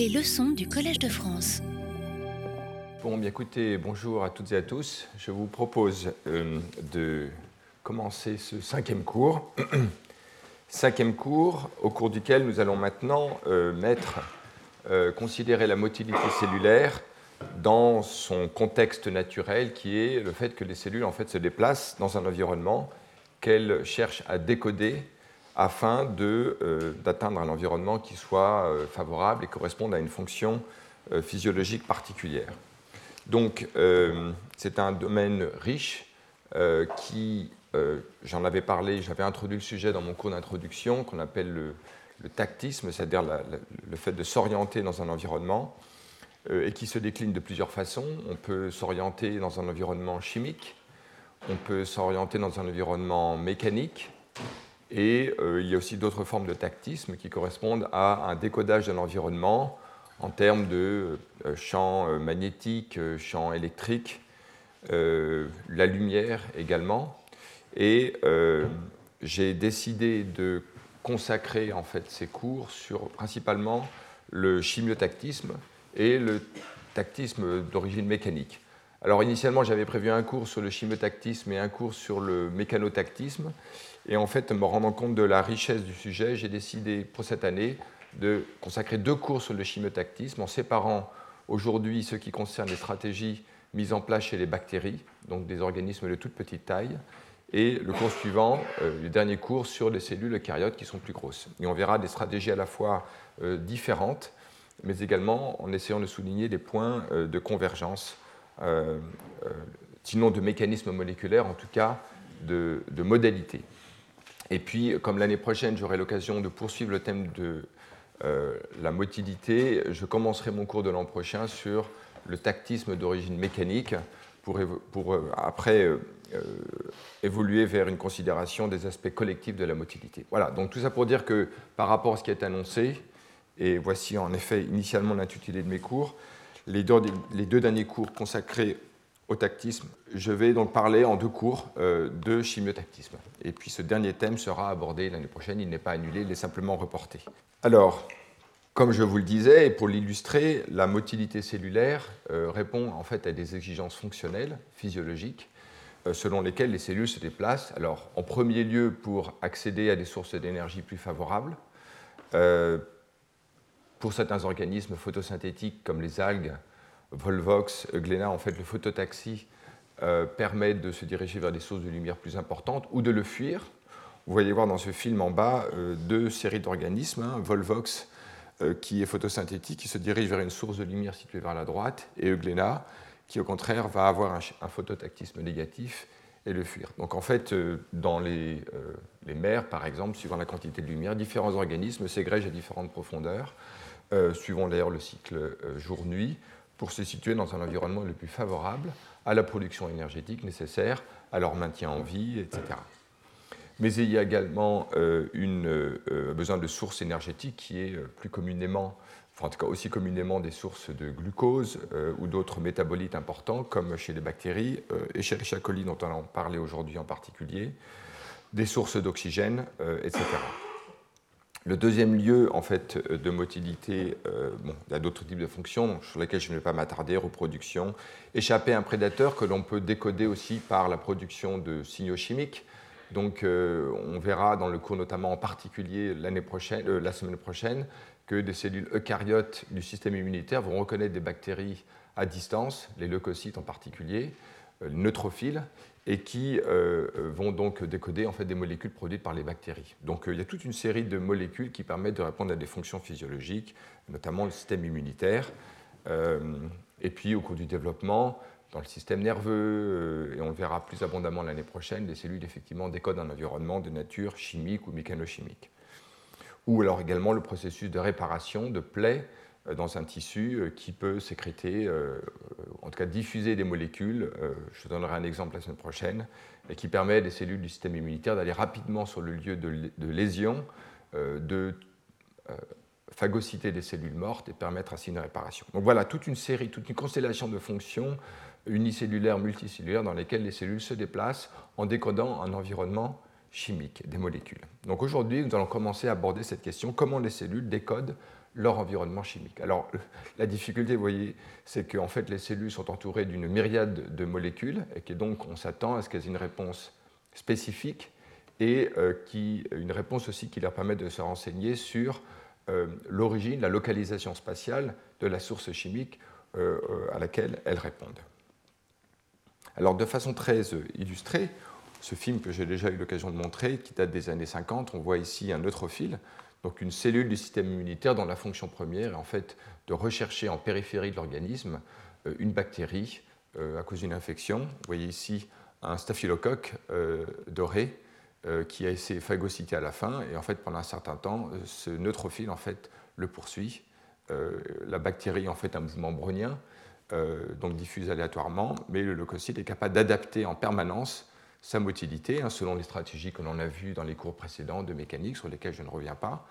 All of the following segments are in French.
Les leçons du Collège de France. Bon, bien écoutez, bonjour à toutes et à tous. Je vous propose euh, de commencer ce cinquième cours. cinquième cours au cours duquel nous allons maintenant euh, mettre, euh, considérer la motilité cellulaire dans son contexte naturel qui est le fait que les cellules en fait, se déplacent dans un environnement qu'elles cherchent à décoder afin euh, d'atteindre un environnement qui soit euh, favorable et corresponde à une fonction euh, physiologique particulière. Donc c'est un domaine riche qui, j'en avais parlé, j'avais introduit le sujet dans mon cours d'introduction qu'on appelle le, le tactisme, c'est-à-dire le fait de s'orienter dans un environnement et qui se décline de plusieurs façons. On peut s'orienter dans un environnement chimique, on peut s'orienter dans un environnement mécanique, et euh, il y a aussi d'autres formes de tactisme qui correspondent à un décodage de l'environnement en termes de euh, champs euh, magnétiques, champs électriques, la lumière également. Et j'ai décidé de consacrer en fait ces cours sur principalement le chimiotactisme et le tactisme d'origine mécanique. Alors initialement, j'avais prévu un cours sur le chimiotactisme et un cours sur le mécanotactisme. Et en fait, me rendant compte de la richesse du sujet, j'ai décidé pour cette année de consacrer deux cours sur le chimiotactisme en séparant aujourd'hui ce qui concerne les stratégies mises en place chez les bactéries, donc des organismes de toute petite taille, et le cours suivant, euh, le dernier cours sur les cellules eucaryotes qui sont plus grosses. Et on verra des stratégies à la fois euh, différentes, mais également en essayant de souligner des points euh, de convergence euh, sinon de mécanismes moléculaires, en tout cas de, modalités. Et puis, comme l'année prochaine, j'aurai l'occasion de poursuivre le thème de euh, la motilité, je commencerai mon cours de l'an prochain sur le tactisme d'origine mécanique pour, pour après évoluer vers une considération des aspects collectifs de la motilité. Voilà, donc tout ça pour dire que par rapport à ce qui est annoncé, et voici en effet initialement l'intitulé de mes cours, les deux, derniers cours consacrés au tactisme, je vais donc parler en deux cours euh, de chimiotactisme. Et puis ce dernier thème sera abordé l'année prochaine, il n'est pas annulé, il est simplement reporté. Alors, comme je vous le disais, et pour l'illustrer, la motilité cellulaire euh, répond en fait à des exigences fonctionnelles, physiologiques, euh, selon lesquelles les cellules se déplacent. Alors, en premier lieu, pour accéder à des sources d'énergie plus favorables, pour certains organismes photosynthétiques comme les algues, Volvox, Euglena, en fait, le phototaxi euh, permet de se diriger vers des sources de lumière plus importantes ou de le fuir. Vous voyez voir dans ce film en bas euh, deux séries d'organismes, hein, Volvox euh, qui est photosynthétique, qui se dirige vers une source de lumière située vers la droite, et Euglena qui au contraire va avoir un, phototactisme négatif et le fuir. Donc en fait, dans les, les, mers, par exemple, suivant la quantité de lumière, différents organismes s'égrègent à différentes profondeurs suivant d'ailleurs le cycle jour-nuit, pour se situer dans un environnement le plus favorable à la production énergétique nécessaire à leur maintien en vie, etc. Mais il y a également euh, une, besoin de sources énergétiques qui est plus communément, enfin en tout cas aussi communément des sources de glucose ou d'autres métabolites importants, comme chez les bactéries et chez les coli dont on a parlé aujourd'hui en particulier, des sources d'oxygène, etc. Le deuxième lieu en fait, de motilité, euh, il y a d'autres types de fonctions sur lesquelles je ne vais pas m'attarder, reproduction, échapper à un prédateur que l'on peut décoder aussi par la production de signaux chimiques. Donc euh, on verra dans le cours notamment en particulier l'année prochaine, euh, la semaine prochaine que des cellules eucaryotes du système immunitaire vont reconnaître des bactéries à distance, les leucocytes en particulier, neutrophiles, et qui euh, euh, vont donc décoder en fait, des molécules produites par les bactéries. Donc euh, il y a toute une série de molécules qui permettent de répondre à des fonctions physiologiques, notamment le système immunitaire. et puis au cours du développement, dans le système nerveux, et on le verra plus abondamment l'année prochaine, les cellules effectivement décodent un environnement de nature chimique ou mécanochimique. Ou alors également le processus de réparation de plaies dans un tissu euh, qui peut sécréter, euh, en tout cas diffuser des molécules, je donnerai un exemple la semaine prochaine, et qui permet à des cellules du système immunitaire d'aller rapidement sur le lieu de, lésion, de phagocyter des cellules mortes et permettre ainsi une réparation. Donc voilà, toute une série, toute une constellation de fonctions unicellulaires, multicellulaires, dans lesquelles les cellules se déplacent en décodant un environnement chimiques des molécules. Donc aujourd'hui, nous allons commencer à aborder cette question, comment les cellules décodent leur environnement chimique. Alors la difficulté, vous voyez, c'est qu'en fait les cellules sont entourées d'une myriade de molécules et que donc on s'attend à ce qu'elles aient une réponse spécifique et euh, qui, une réponse aussi qui leur permet de se renseigner sur euh, l'origine, la localisation spatiale de la source chimique euh, à laquelle elles répondent. Alors de façon très illustrée, ce film que j'ai déjà eu l'occasion de montrer, qui date des années 50, on voit ici un neutrophile, donc une cellule du système immunitaire dont la fonction première est en fait de rechercher en périphérie de l'organisme euh, une bactérie euh, à cause d'une infection. Vous voyez ici un staphylocoque euh, doré qui a été phagocyté à la fin et en fait pendant un certain temps ce neutrophile en fait le poursuit. la bactérie en fait un mouvement brownien donc diffuse aléatoirement, mais le leucocyte est capable d'adapter en permanence sa motilité, hein, selon les stratégies que l'on a vues dans les cours précédents de mécanique, sur lesquelles je ne reviens pas.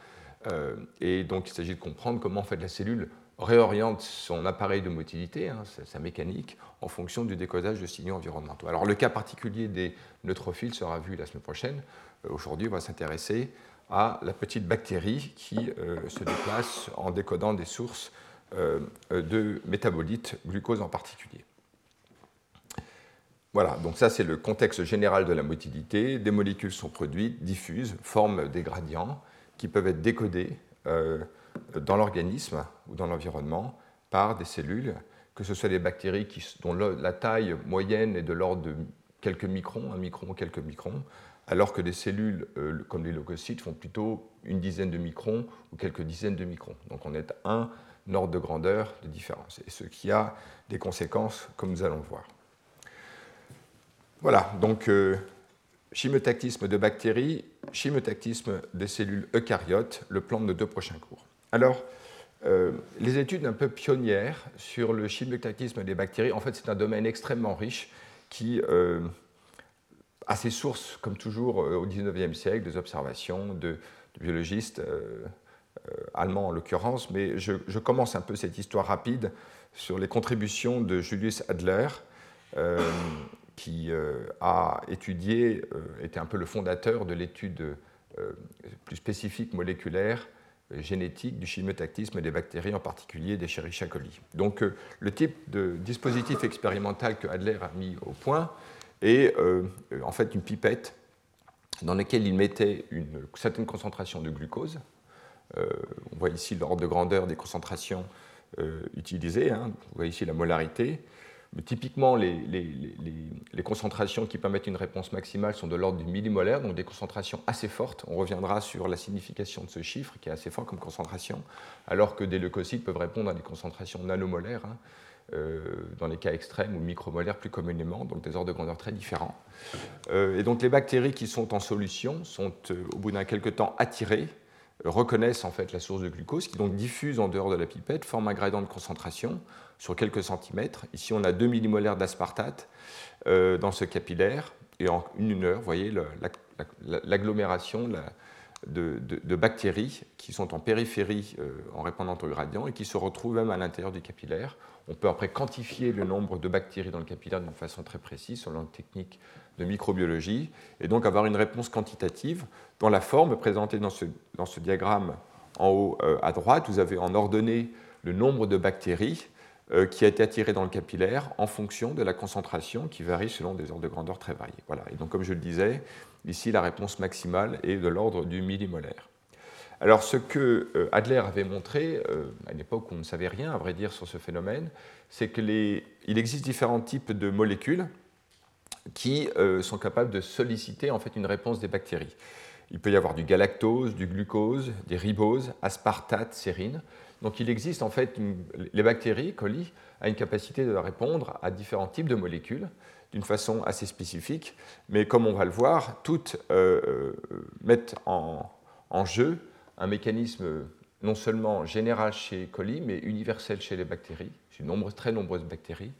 Euh, et donc il s'agit de comprendre comment en fait, la cellule réoriente son appareil de motilité, hein, sa, mécanique, en fonction du décodage de signaux environnementaux. Alors le cas particulier des neutrophiles sera vu la semaine prochaine. Euh, aujourd'hui, on va s'intéresser à la petite bactérie qui euh, se déplace en décodant des sources de métabolites, glucose en particulier. Voilà, donc ça c'est le contexte général de la motilité. Des molécules sont produites, diffusent, forment des gradients qui peuvent être décodés euh, dans l'organisme ou dans l'environnement par des cellules, que ce soit des bactéries dont la taille moyenne est de l'ordre de quelques microns, un micron ou quelques microns, alors que des cellules euh, comme les leucocytes font plutôt une dizaine de microns ou quelques dizaines de microns. Donc on est un ordre de grandeur de différence, et ce qui a des conséquences comme nous allons voir. Voilà, donc euh, chimotactisme de bactéries, chimotactisme des cellules eucaryotes, le plan de nos deux prochains cours. Alors, euh, les études un peu pionnières sur le chimotactisme des bactéries, en fait, c'est un domaine extrêmement riche qui euh, a ses sources, comme toujours, au XIXe siècle, des observations de, biologistes allemands en l'occurrence, mais je, commence un peu cette histoire rapide sur les contributions de Julius Adler qui euh, a étudié, euh, était un peu le fondateur de l'étude euh, plus spécifique moléculaire génétique du chimiotactisme des bactéries, en particulier des Escherichia coli. Donc le type de dispositif expérimental que Adler a mis au point est en fait une pipette dans laquelle il mettait une certaine concentration de glucose. on voit ici l'ordre de grandeur des concentrations utilisées, hein. vous voyez ici la molarité, typiquement, les, concentrations qui permettent une réponse maximale sont de l'ordre du millimolaire, donc des concentrations assez fortes. On reviendra sur la signification de ce chiffre, qui est assez fort comme concentration, alors que des leucocytes peuvent répondre à des concentrations nanomolaires, hein, euh, dans les cas extrêmes, ou micromolaires plus communément, donc des ordres de grandeur très différents. Euh, et donc les bactéries qui sont en solution sont, euh, au bout d'un quelque temps, attirées reconnaissent en fait la source de glucose, qui donc diffuse en dehors de la pipette, forme un gradient de concentration sur quelques centimètres. Ici, on a 2 millimolaires d'aspartate euh, dans ce capillaire, et en une heure, vous voyez l'agglomération de, bactéries qui sont en périphérie euh, en répondant au gradient et qui se retrouvent même à l'intérieur du capillaire. On peut après quantifier le nombre de bactéries dans le capillaire d'une façon très précise selon une technique de microbiologie, et donc avoir une réponse quantitative dans la forme présentée dans ce, diagramme en haut euh, à droite. Vous avez en ordonnée le nombre de bactéries qui a été attiré dans le capillaire en fonction de la concentration qui varie selon des ordres de grandeur très variés. Voilà. Et donc, comme je le disais, ici, la réponse maximale est de l'ordre du millimolaire. Alors, ce que euh, Adler avait montré, euh, à une époque où on ne savait rien, à vrai dire, sur ce phénomène, c'est qu'il existe différents types de molécules qui sont capables de solliciter en fait une réponse des bactéries. Il peut y avoir du galactose, du glucose, des riboses, aspartate, sérine. Donc il existe en fait, les bactéries, coli, a une capacité de répondre à différents types de molécules d'une façon assez spécifique, mais comme on va le voir, toutes euh, euh, mettent en, jeu un mécanisme non seulement général chez coli, mais universel chez les bactéries, chez de très nombreuses bactéries,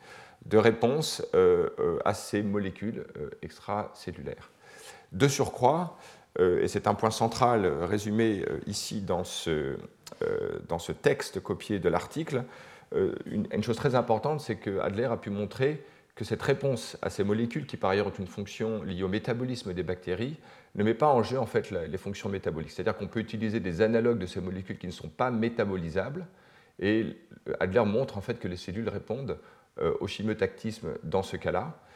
de réponse euh, à ces molécules extracellulaires. De surcroît, et c'est un point central résumé ici dans ce, dans ce texte copié de l'article, euh, une, chose très importante, c'est que Adler a pu montrer que cette réponse à ces molécules, qui par ailleurs ont une fonction liée au métabolisme des bactéries, ne met pas en jeu en fait les fonctions métaboliques. C'est-à-dire qu'on peut utiliser des analogues de ces molécules qui ne sont pas métabolisables, et Adler montre en fait que les cellules répondent euh, au chimiotactisme dans ce cas-là, euh,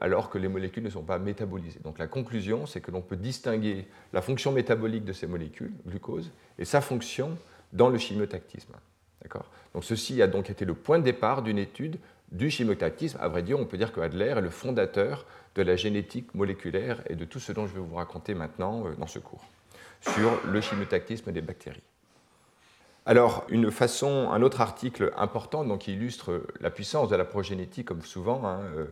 alors que les molécules ne sont pas métabolisées. Donc la conclusion, c'est que l'on peut distinguer la fonction métabolique de ces molécules, glucose, et sa fonction dans le chimiotactisme. Donc ceci a donc été le point de départ d'une étude du chimiotactisme. À vrai dire, on peut dire que Adler est le fondateur de la génétique moléculaire et de tout ce dont je vais vous raconter maintenant euh, dans ce cours sur le chimiotactisme des bactéries. Alors, une façon, un autre article important donc, qui illustre la puissance de la progénétique, comme souvent, hein, euh, euh,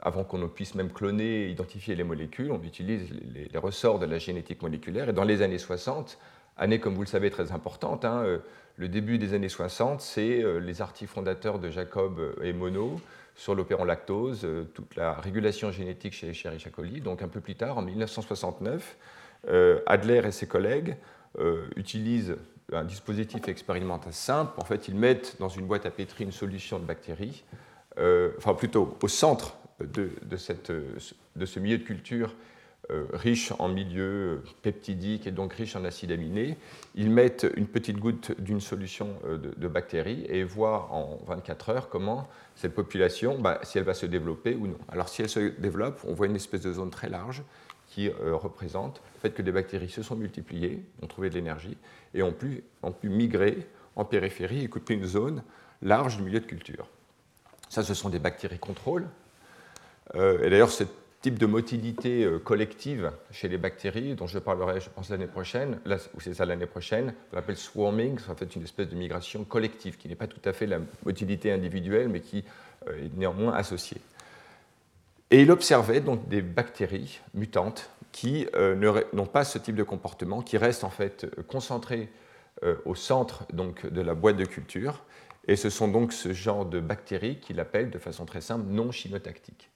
avant qu'on puisse même cloner et identifier les molécules, on utilise les, ressorts de la génétique moléculaire. Et dans les années 60, année comme vous le savez très importante, hein, le début des années 60, c'est euh, les articles fondateurs de Jacob et Monod sur l'opéron lactose, euh, toute la régulation génétique chez Escherichia coli. Donc un peu plus tard, en 1969, euh, Adler et ses collègues utilisent un dispositif expérimental simple. En fait, ils mettent dans une boîte à pétri une solution de bactéries, enfin plutôt au centre de, ce milieu de culture euh, riche en milieu peptidique et donc riche en acides aminés, ils mettent une petite goutte d'une solution euh, de, bactéries et voient en 24 heures comment cette population, bah, si elle va se développer ou non. Alors si elle se développe, on voit une espèce de zone très large qui euh, représente le fait que des bactéries se sont multipliées, ont trouvé de l'énergie et ont pu, ont pu migrer en périphérie et couper une zone large du milieu de culture. Ça, ce sont des bactéries contrôle. et d'ailleurs, cette type de motilité euh, collective chez les bactéries, dont je parlerai, je pense, l'année prochaine, ou c'est ça l'année prochaine, on appelle swarming, c'est en fait une espèce de migration collective, qui n'est pas tout à fait la motilité individuelle, mais qui euh, est néanmoins associée. Et il observait donc des bactéries mutantes qui euh, n'ont pas ce type de comportement, qui restent en fait concentrées au centre donc, de la boîte de culture, et ce sont donc ce genre de bactéries qu'il appelle de façon très simple non chimotactiques.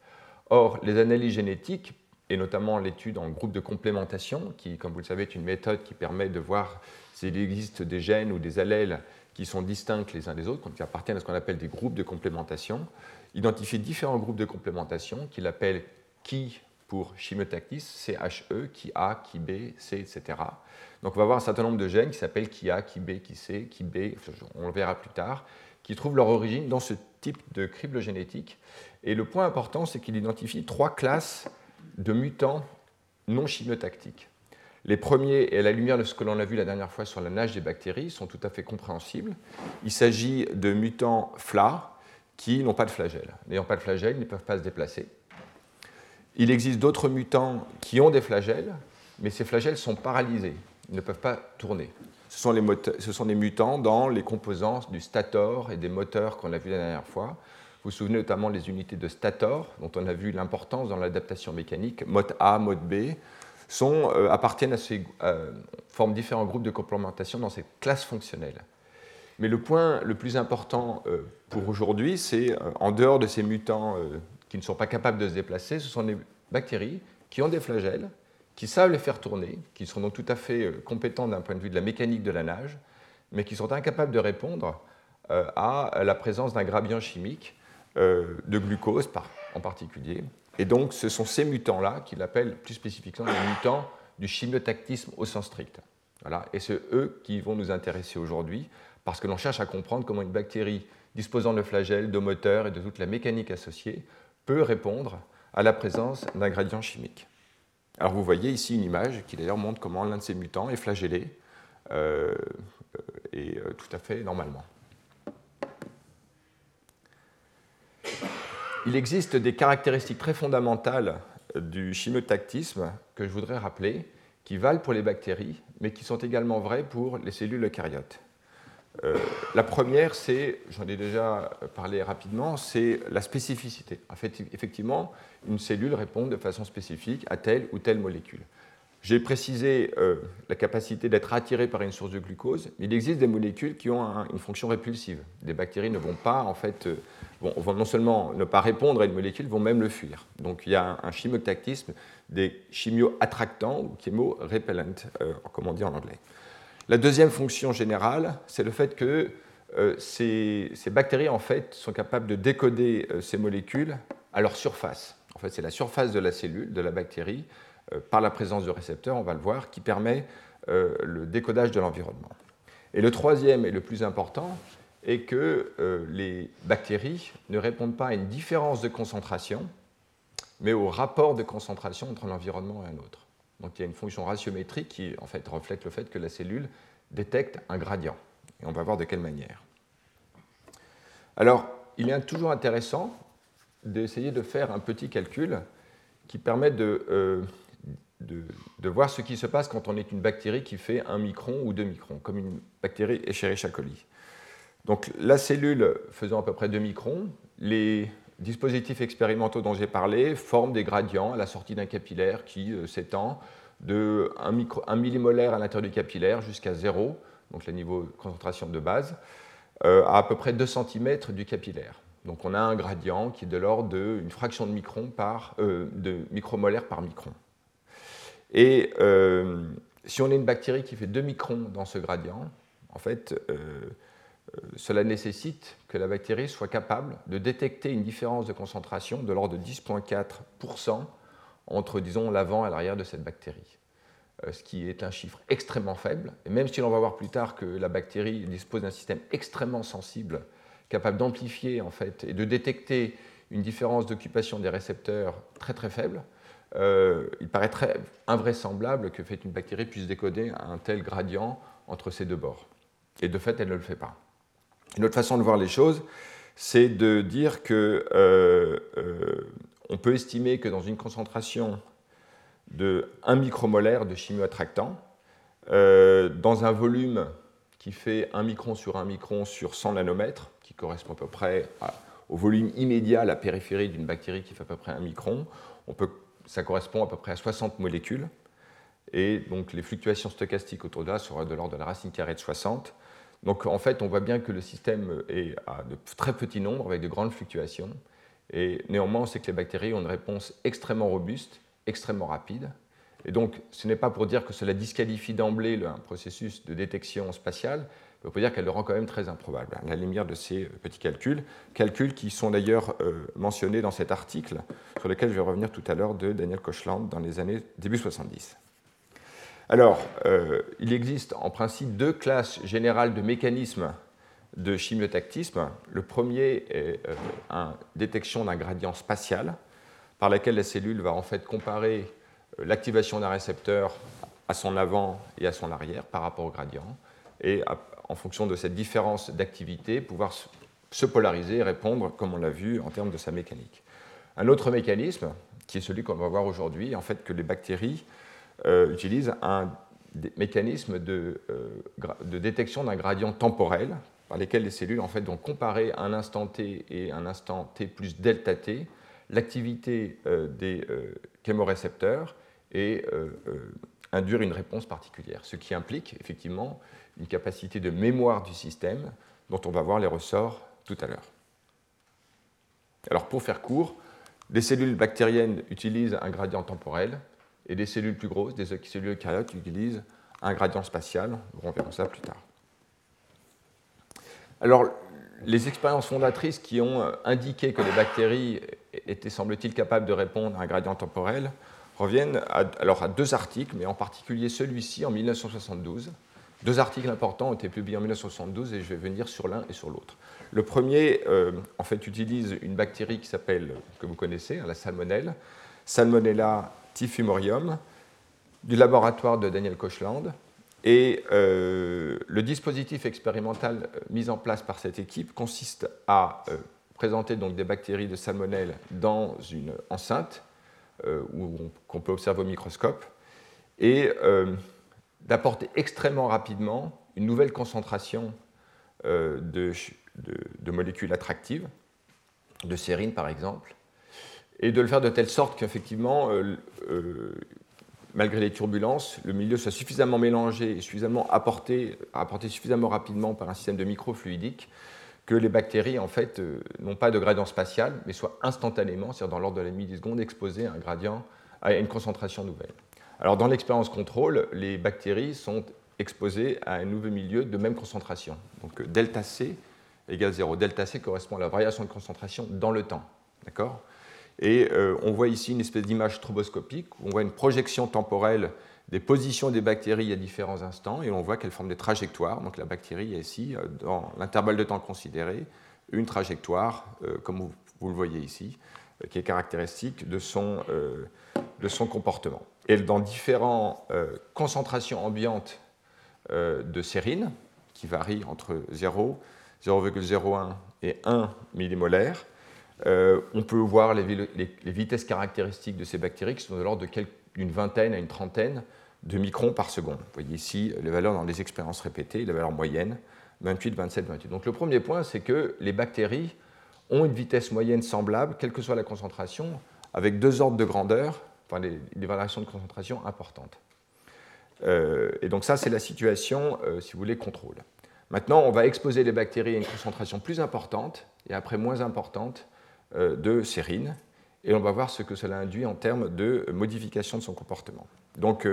Or, les analyses génétiques, et notamment l'étude en groupe de complémentation, qui, comme vous le savez, est une méthode qui permet de voir s'il existe des gènes ou des allèles qui sont distincts les uns des autres, qui appartiennent à ce qu'on appelle des groupes de complémentation, identifie différents groupes de complémentation qu'il appelle qui pour chimiotactis, CHE, qui A, qui B, C, etc. Donc on va avoir un certain nombre de gènes qui s'appellent qui A, qui B, qui C, qui B, on le verra plus tard, qui trouvent leur origine dans ce type de crible génétique et le point important, c'est qu'il identifie trois classes de mutants non chimiotactiques. Les premiers, et à la lumière de ce que l'on a vu la dernière fois sur la nage des bactéries, sont tout à fait compréhensibles. Il s'agit de mutants FLA qui n'ont pas de flagelle. N'ayant pas de flagelle, ils ne peuvent pas se déplacer. Il existe d'autres mutants qui ont des flagelles, mais ces flagelles sont paralysés. Ne peuvent pas tourner. Ce sont, les des mutants dans les composants du stator et des moteurs qu'on a vu la dernière fois. Vous vous souvenez notamment des unités de stator, dont on a vu l'importance dans l'adaptation mécanique, mode A, mode B, sont, euh, appartiennent à ces, euh, forment différents groupes de complémentation dans ces classes fonctionnelles. Mais le point le plus important euh, pour aujourd'hui, c'est en dehors de ces mutants qui ne sont pas capables de se déplacer, ce sont des bactéries qui ont des flagelles, qui savent les faire tourner, qui sont donc tout à fait compétents d'un point de vue de la mécanique de la nage, mais qui sont incapables de répondre à la présence d'un gradient chimique euh, de glucose en particulier. Et donc, ce sont ces mutants-là qu'il appelle plus spécifiquement les mutants du chimiotactisme au sens strict. Voilà. Et c'est eux qui vont nous intéresser aujourd'hui, parce que l'on cherche à comprendre comment une bactérie disposant de flagelles, de moteurs et de toute la mécanique associée peut répondre à la présence d'un gradient chimique. Alors vous voyez ici une image qui d'ailleurs montre comment l'un de ces mutants est flagellé, euh, et euh, tout à fait normalement. Il existe des caractéristiques très fondamentales du chimiotactisme que je voudrais rappeler, qui valent pour les bactéries, mais qui sont également vraies pour les cellules eucaryotes. Euh, la première, c'est, j'en ai déjà parlé rapidement, c'est la spécificité. En fait, effectivement, une cellule répond de façon spécifique à telle ou telle molécule. J'ai précisé euh, la capacité d'être attirée par une source de glucose, mais il existe des molécules qui ont une fonction répulsive. Des bactéries ne vont pas, en fait, euh, vont, non seulement ne pas répondre à une molécule, vont même le fuir. Donc il y a un, chimiotactisme des chimio-attractants ou chemo-repellent, comme on dit en anglais. La deuxième fonction générale, c'est le fait que ces, bactéries en fait sont capables de décoder ces molécules à leur surface. En fait, c'est la surface de la cellule, de la bactérie, par la présence de récepteurs, on va le voir, qui permet le décodage de l'environnement. Et le troisième et le plus important est que les bactéries ne répondent pas à une différence de concentration, mais au rapport de concentration entre l'environnement et un autre. Donc il y a une fonction ratiométrique qui en fait reflète le fait que la cellule détecte un gradient. Et on va voir de quelle manière. Alors, il est toujours intéressant d'essayer de faire un petit calcul qui permet de, euh, de, voir ce qui se passe quand on est une bactérie qui fait un micron ou deux microns, comme une bactérie Escherichia coli. Donc la cellule faisant à peu près 2 microns, les dispositifs expérimentaux dont j'ai parlé forment des gradients à la sortie d'un capillaire qui euh, s'étend de 1, millimolaire à l'intérieur du capillaire jusqu'à 0, donc le niveau de concentration de base, euh, à à peu près 2 cm du capillaire. Donc on a un gradient qui est de l'ordre d'une fraction de micron par, euh, de micromolaire par micron. Et si on a une bactérie qui fait 2 microns dans ce gradient, en fait, cela nécessite que la bactérie soit capable de détecter une différence de concentration de l'ordre de 10,4% entre, disons, l'avant et l'arrière de cette bactérie. Euh, ce qui est un chiffre extrêmement faible. Et même si l'on va voir plus tard que la bactérie dispose d'un système extrêmement sensible, capable d'amplifier en fait et de détecter une différence d'occupation des récepteurs très très faible, euh, il paraît invraisemblable que fait une bactérie puisse décoder un tel gradient entre ces deux bords. Et de fait, elle ne le fait pas. Une autre façon de voir les choses, c'est de dire que euh, euh, on peut estimer que dans une concentration de 1 micromolaire de chimioattractant, euh, dans un volume qui fait 1 micron sur 1 micron sur 100 nanomètres, qui correspond à peu près au volume immédiat à la périphérie d'une bactérie qui fait à peu près 1 micron, ça correspond à peu près à 60 molécules. Et donc les fluctuations stochastiques autour de là seraient de l'ordre de la racine carrée de 60. Donc en fait, on voit bien que le système est à de très petits nombres avec de grandes fluctuations. Et néanmoins, on sait que les bactéries ont une réponse extrêmement robuste, extrêmement rapide. Et donc, ce n'est pas pour dire que cela disqualifie d'emblée un processus de détection spatiale, mais pour dire qu'elle le rend quand même très improbable, à la lumière de ces petits calculs, calculs qui sont d'ailleurs euh, mentionnés dans cet article, sur lequel je vais revenir tout à l'heure, de Daniel Kochland dans les années début 70. Alors, euh, il existe en principe deux classes générales de mécanismes de chimiotactisme. Le premier est euh, une détection d'un gradient spatial, par laquelle la cellule va en fait comparer euh, l'activation d'un récepteur à son avant et à son arrière par rapport au gradient, et en fonction de cette différence d'activité, pouvoir se polariser et répondre, comme on l'a vu, en termes de sa mécanique. Un autre mécanisme, qui est celui qu'on va voir aujourd'hui, en fait que les bactéries euh, utilise un mécanisme de, euh, de détection d'un gradient temporel par lesquels les cellules en fait, vont comparer un instant t et un instant t plus delta t l'activité euh, des chémorécepteurs et induire une réponse particulière, ce qui implique effectivement une capacité de mémoire du système dont on va voir les ressorts tout à l'heure. Alors pour faire court, les cellules bactériennes utilisent un gradient temporel et des cellules plus grosses, des cellules eucaryotes, utilisent un gradient spatial. On verra ça plus tard. Alors, les expériences fondatrices qui ont euh, indiqué que les bactéries étaient, semble-t-il, capables de répondre à un gradient temporel reviennent à, alors à deux articles, mais en particulier celui-ci en 1972. Deux articles importants ont été publiés en 1972 et je vais venir sur l'un et sur l'autre. Le premier, euh, en fait, utilise une bactérie qui s'appelle, que vous connaissez, hein, la salmonelle, Salmonella tifumorium du laboratoire de Daniel Kochland. Et euh, le dispositif expérimental euh, mis en place par cette équipe consiste à euh, présenter donc des bactéries de salmonelle dans une enceinte qu'on peut observer au microscope et d'apporter extrêmement rapidement une nouvelle concentration de, de, molécules attractives, de sérine par exemple, et de le faire de telle sorte qu'effectivement, euh, euh, malgré les turbulences, le milieu soit suffisamment mélangé et suffisamment apporté, apporté suffisamment rapidement par un système de microfluidique que les bactéries, en fait, euh, n'ont pas de gradient spatial, mais soient instantanément, c'est-à-dire dans l'ordre de la milliseconde, exposées à un gradient, à une concentration nouvelle. Alors, dans l'expérience contrôle, les bactéries sont exposé à un nouveau milieu de même concentration. Donc delta C égale 0. Delta C correspond à la variation de concentration dans le temps. D'accord? Et on voit ici une espèce d'image stroboscopique où on voit une projection temporelle des positions des bactéries à différents instants et on voit qu'elles forment des trajectoires. Donc la bactérie est ici, euh, dans l'intervalle de temps considéré, une trajectoire, euh, comme vous, le voyez ici, euh, qui est caractéristique de son, comportement. Et dans différentes concentrations ambiantes de sérine, qui varient entre 0, 0,01 et 1 millimolaire, on peut voir les, vitesses caractéristiques de ces bactéries qui sont de l'ordre d'une vingtaine à une trentaine de microns par seconde. Vous voyez ici les valeurs dans les expériences répétées, les valeurs moyennes, 28, 27, 28. Donc le premier point, c'est que les bactéries ont une vitesse moyenne semblable, quelle que soit la concentration, avec deux ordres de grandeur, enfin des, variations de concentration importantes. Euh, et donc ça, c'est la situation, euh, si vous voulez, contrôle. Maintenant, on va exposer les bactéries à une concentration plus importante et après moins importante euh, de sérine, et on va voir ce que cela induit en termes de modification de son comportement. Donc,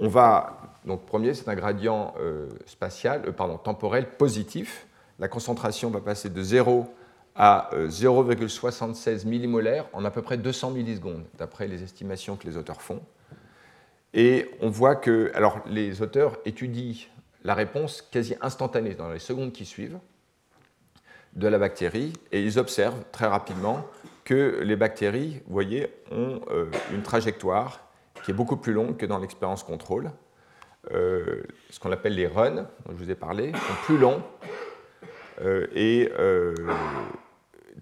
on va, donc premier, c'est un gradient euh, spatial, euh, pardon, temporel positif. La concentration va passer de 0 à 0,76 euh, millimolaire en à peu près 200 millisecondes, d'après les estimations que les auteurs font. Et on voit que, alors les auteurs étudient la réponse quasi instantanée dans les secondes qui suivent de la bactérie et ils observent très rapidement que les bactéries, voyez, ont une trajectoire qui est beaucoup plus longue que dans l'expérience contrôle. Euh, ce qu'on appelle les runs, dont je vous ai parlé, sont plus longs. Euh, et euh,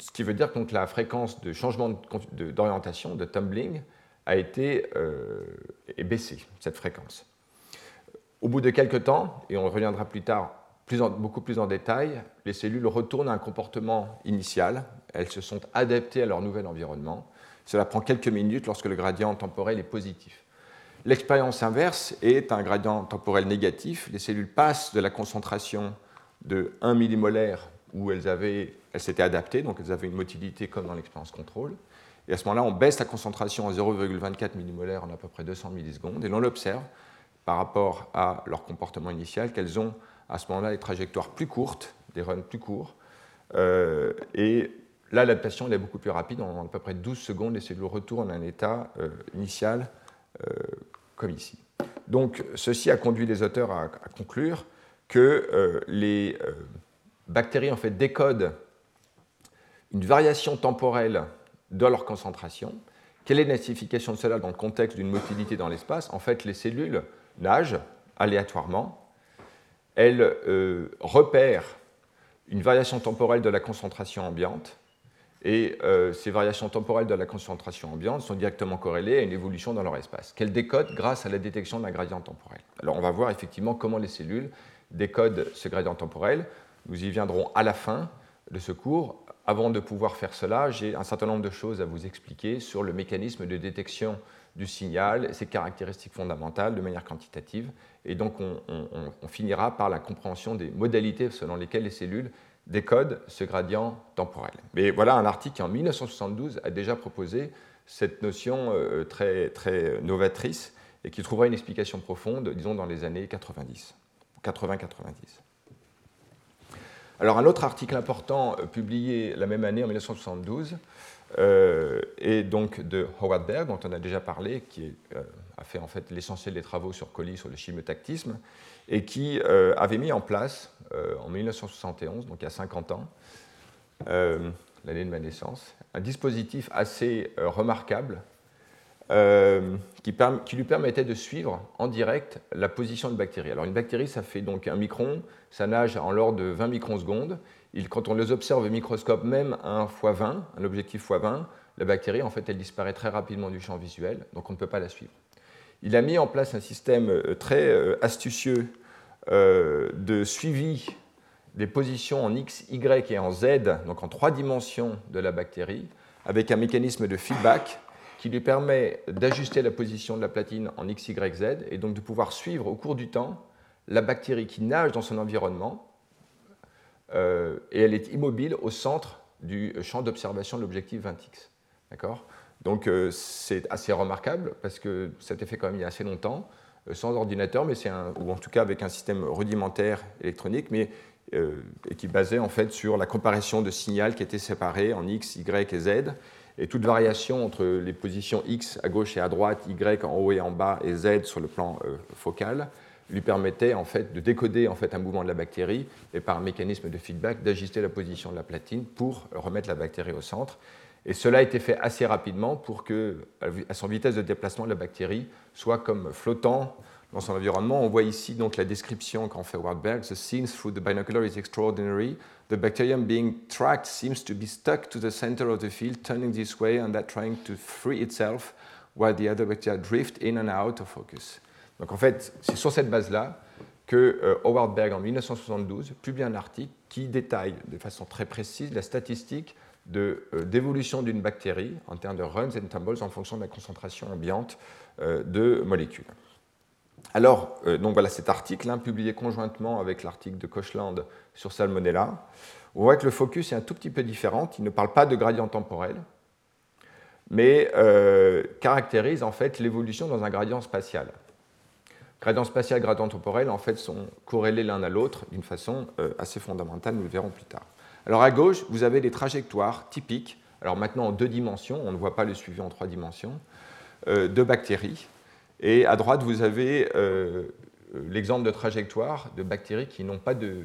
ce qui veut dire que la fréquence de changement d'orientation, de, tumbling, a été est baissée, cette fréquence. Au bout de quelques temps, et on reviendra plus tard beaucoup plus en détail, les cellules retournent à un comportement initial, elles se sont adaptées à leur nouvel environnement, cela prend quelques minutes lorsque le gradient temporel est positif. L'expérience inverse est un gradient temporel négatif. Les cellules passent de la concentration de 1 millimolaire où elles, elles s'étaient adaptées, donc elles avaient une motilité comme dans l'expérience contrôle. Et à ce moment-là, on baisse la concentration à 0,24 millimolaire en à peu près 200 millisecondes, et l'on observe, par rapport à leur comportement initial, qu'elles ont à ce moment-là des trajectoires plus courtes, des runs plus courts, euh, et Là, l'adaptation est beaucoup plus rapide. En à peu près 12 secondes, les cellules retournent à un état euh, initial euh, comme ici. Donc, ceci a conduit les auteurs à, conclure que les bactéries en fait, décodent une variation temporelle de leur concentration. Quelle est la signification de cela dans le contexte d'une motilité dans l'espace? En fait, les cellules nagent aléatoirement. Elles repèrent une variation temporelle de la concentration ambiante et euh, ces variations temporelles de la concentration ambiante sont directement corrélées à une évolution dans leur espace, qu'elles décodent grâce à la détection d'un gradient temporel. Alors on va voir effectivement comment les cellules décodent ce gradient temporel. Nous y viendrons à la fin de ce cours. Avant de pouvoir faire cela, j'ai un certain nombre de choses à vous expliquer sur le mécanisme de détection du signal, ses caractéristiques fondamentales de manière quantitative. Et donc on, finira par la compréhension des modalités selon lesquelles les cellules décode ce gradient temporel. Mais voilà un article qui, en 1972, a déjà proposé cette notion euh, très, très novatrice et qui trouvera une explication profonde, disons, dans les années 90, 80-90. Alors, un autre article important euh, publié la même année, en 1972, euh, est donc de Howard Berg, dont on a déjà parlé, qui a fait en fait l'essentiel des travaux sur colis sur le chimiotactisme, et qui avait mis en place euh, en 1971, donc il y a 50 ans, euh, l'année de ma naissance, un dispositif assez euh, remarquable qui, lui permettait de suivre en direct la position de bactéries. Alors une bactérie, ça fait donc un micron, ça nage en l'ordre de 20 microns secondes. Quand on les observe au microscope, même à 1 x 20, un objectif x 20, la bactérie, en fait, elle disparaît très rapidement du champ visuel, donc on ne peut pas la suivre. Il a mis en place un système très astucieux euh, de suivi des positions en X, Y et en Z, donc en trois dimensions de la bactérie, avec un mécanisme de feedback qui lui permet d'ajuster la position de la platine en X, Y, Z, et donc de pouvoir suivre au cours du temps la bactérie qui nage dans son environnement, euh, et elle est immobile au centre du champ d'observation de l'objectif 20X. D'accord? Donc euh, c'est assez remarquable, parce que ça a été fait quand même il y a assez longtemps, sans ordinateur, mais c'est ou en tout cas avec un système rudimentaire électronique, mais et qui basait en fait sur la comparaison de signaux qui étaient séparés en x, y et z, et toute variation entre les positions x à gauche et à droite, y en haut et en bas, et z sur le plan focal, lui permettait en fait de décoder en fait un mouvement de la bactérie et par un mécanisme de feedback d'ajuster la position de la platine pour remettre la bactérie au centre. Et cela a été fait assez rapidement pour que, à son vitesse de déplacement, la bactérie soit comme flottant dans son environnement. On voit ici donc la description qu'en fait Wartberg. The scenes through the binocular is extraordinary. The bacterium being tracked seems to be stuck to the center of the field, turning this way and that, trying to free itself, while the other bacteria drift in and out of focus. Donc en fait, c'est sur cette base-là que euh, Howard Berg, en 1972, publie un article qui détaille de façon très précise la statistique euh, d'évolution d'une bactérie en termes de runs and tumbles en fonction de la concentration ambiante euh, de molécules. Alors, donc voilà cet article, hein, publié conjointement avec l'article de Kochland sur Salmonella. On voit que le focus est un tout petit peu différent. Il ne parle pas de gradient temporel, mais caractérise en fait l'évolution dans un gradient spatial. Gradient spatial, gradient temporel, en fait, sont corrélés l'un à l'autre d'une façon euh, assez fondamentale, nous le verrons plus tard. Alors à gauche, vous avez des trajectoires typiques, alors maintenant en deux dimensions, on ne voit pas le suivi en trois dimensions, euh, de bactéries. Et à droite, vous avez euh, l'exemple de trajectoires de bactéries qui ne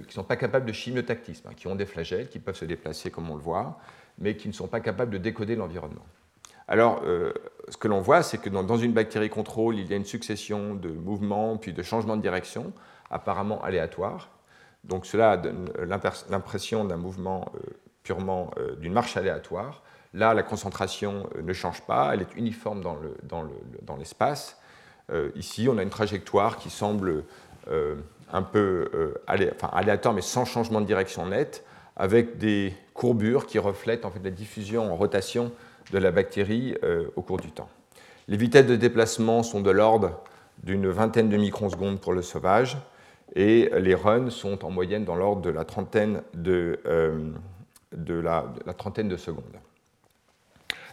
sont pas capables de chimiotactisme, hein, qui ont des flagelles, qui peuvent se déplacer comme on le voit, mais qui ne sont pas capables de décoder l'environnement. Alors, euh, ce que l'on voit, c'est que dans, une bactérie contrôle, il y a une succession de mouvements, puis de changements de direction, apparemment aléatoires. Donc, cela donne l'impression d'un mouvement euh, purement euh, d'une marche aléatoire. Là, la concentration ne change pas, elle est uniforme dans l'espace. ici, on a une trajectoire qui semble un peu aléatoire, mais sans changement de direction net, avec des courbures qui reflètent en fait, la diffusion en rotation de la bactérie euh, au cours du temps. Les vitesses de déplacement sont de l'ordre d'une vingtaine de microsecondes pour le sauvage et les runs sont en moyenne dans l'ordre de la trentaine de, euh, la, trentaine de secondes.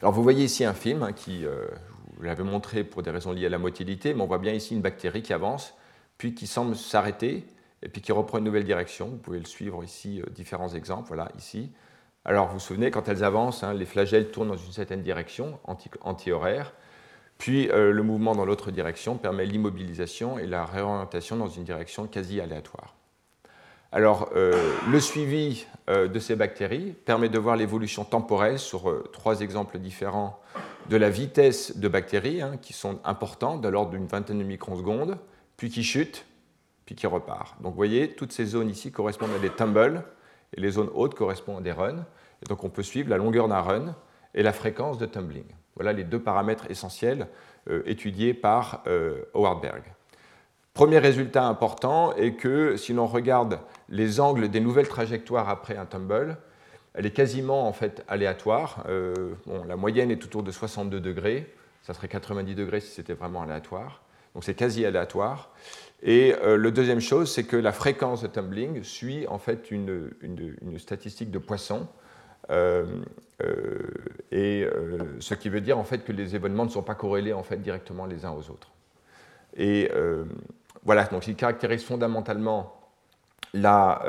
Alors vous voyez ici un film hein, qui, euh, je vous l'avais montré pour des raisons liées à la motilité, mais on voit bien ici une bactérie qui avance, puis qui semble s'arrêter, et puis qui reprend une nouvelle direction. Vous pouvez le suivre ici, différents exemples, voilà, ici. Alors vous vous souvenez, quand elles avancent, hein, les flagelles tournent dans une certaine direction, anti-horaire, puis euh, le mouvement dans l'autre direction permet l'immobilisation et la réorientation dans une direction quasi aléatoire. Alors euh, le suivi euh, de ces bactéries permet de voir l'évolution temporelle sur trois exemples différents de la vitesse de bactéries, hein, qui sont importantes, de l'ordre d'une vingtaine de microsecondes, puis qui chutent, puis qui repartent. Donc vous voyez, toutes ces zones ici correspondent à des tumbles, et les zones hautes correspondent à des runs. Donc on peut suivre la longueur d'un run et la fréquence de tumbling. Voilà les deux paramètres essentiels euh, étudiés par euh, Howard Berg. Premier résultat important est que si l'on regarde les angles des nouvelles trajectoires après un tumble, elle est quasiment en fait aléatoire. Euh, la moyenne est autour de 62 degrés, ça serait 90 degrés si c'était vraiment aléatoire. Donc c'est quasi aléatoire. Et euh, la deuxième chose, c'est que la fréquence de tumbling suit en fait une, statistique de Poisson. Euh, euh, et ce qui veut dire en fait que les événements ne sont pas corrélés en fait directement les uns aux autres. Et voilà, donc il caractérise fondamentalement la,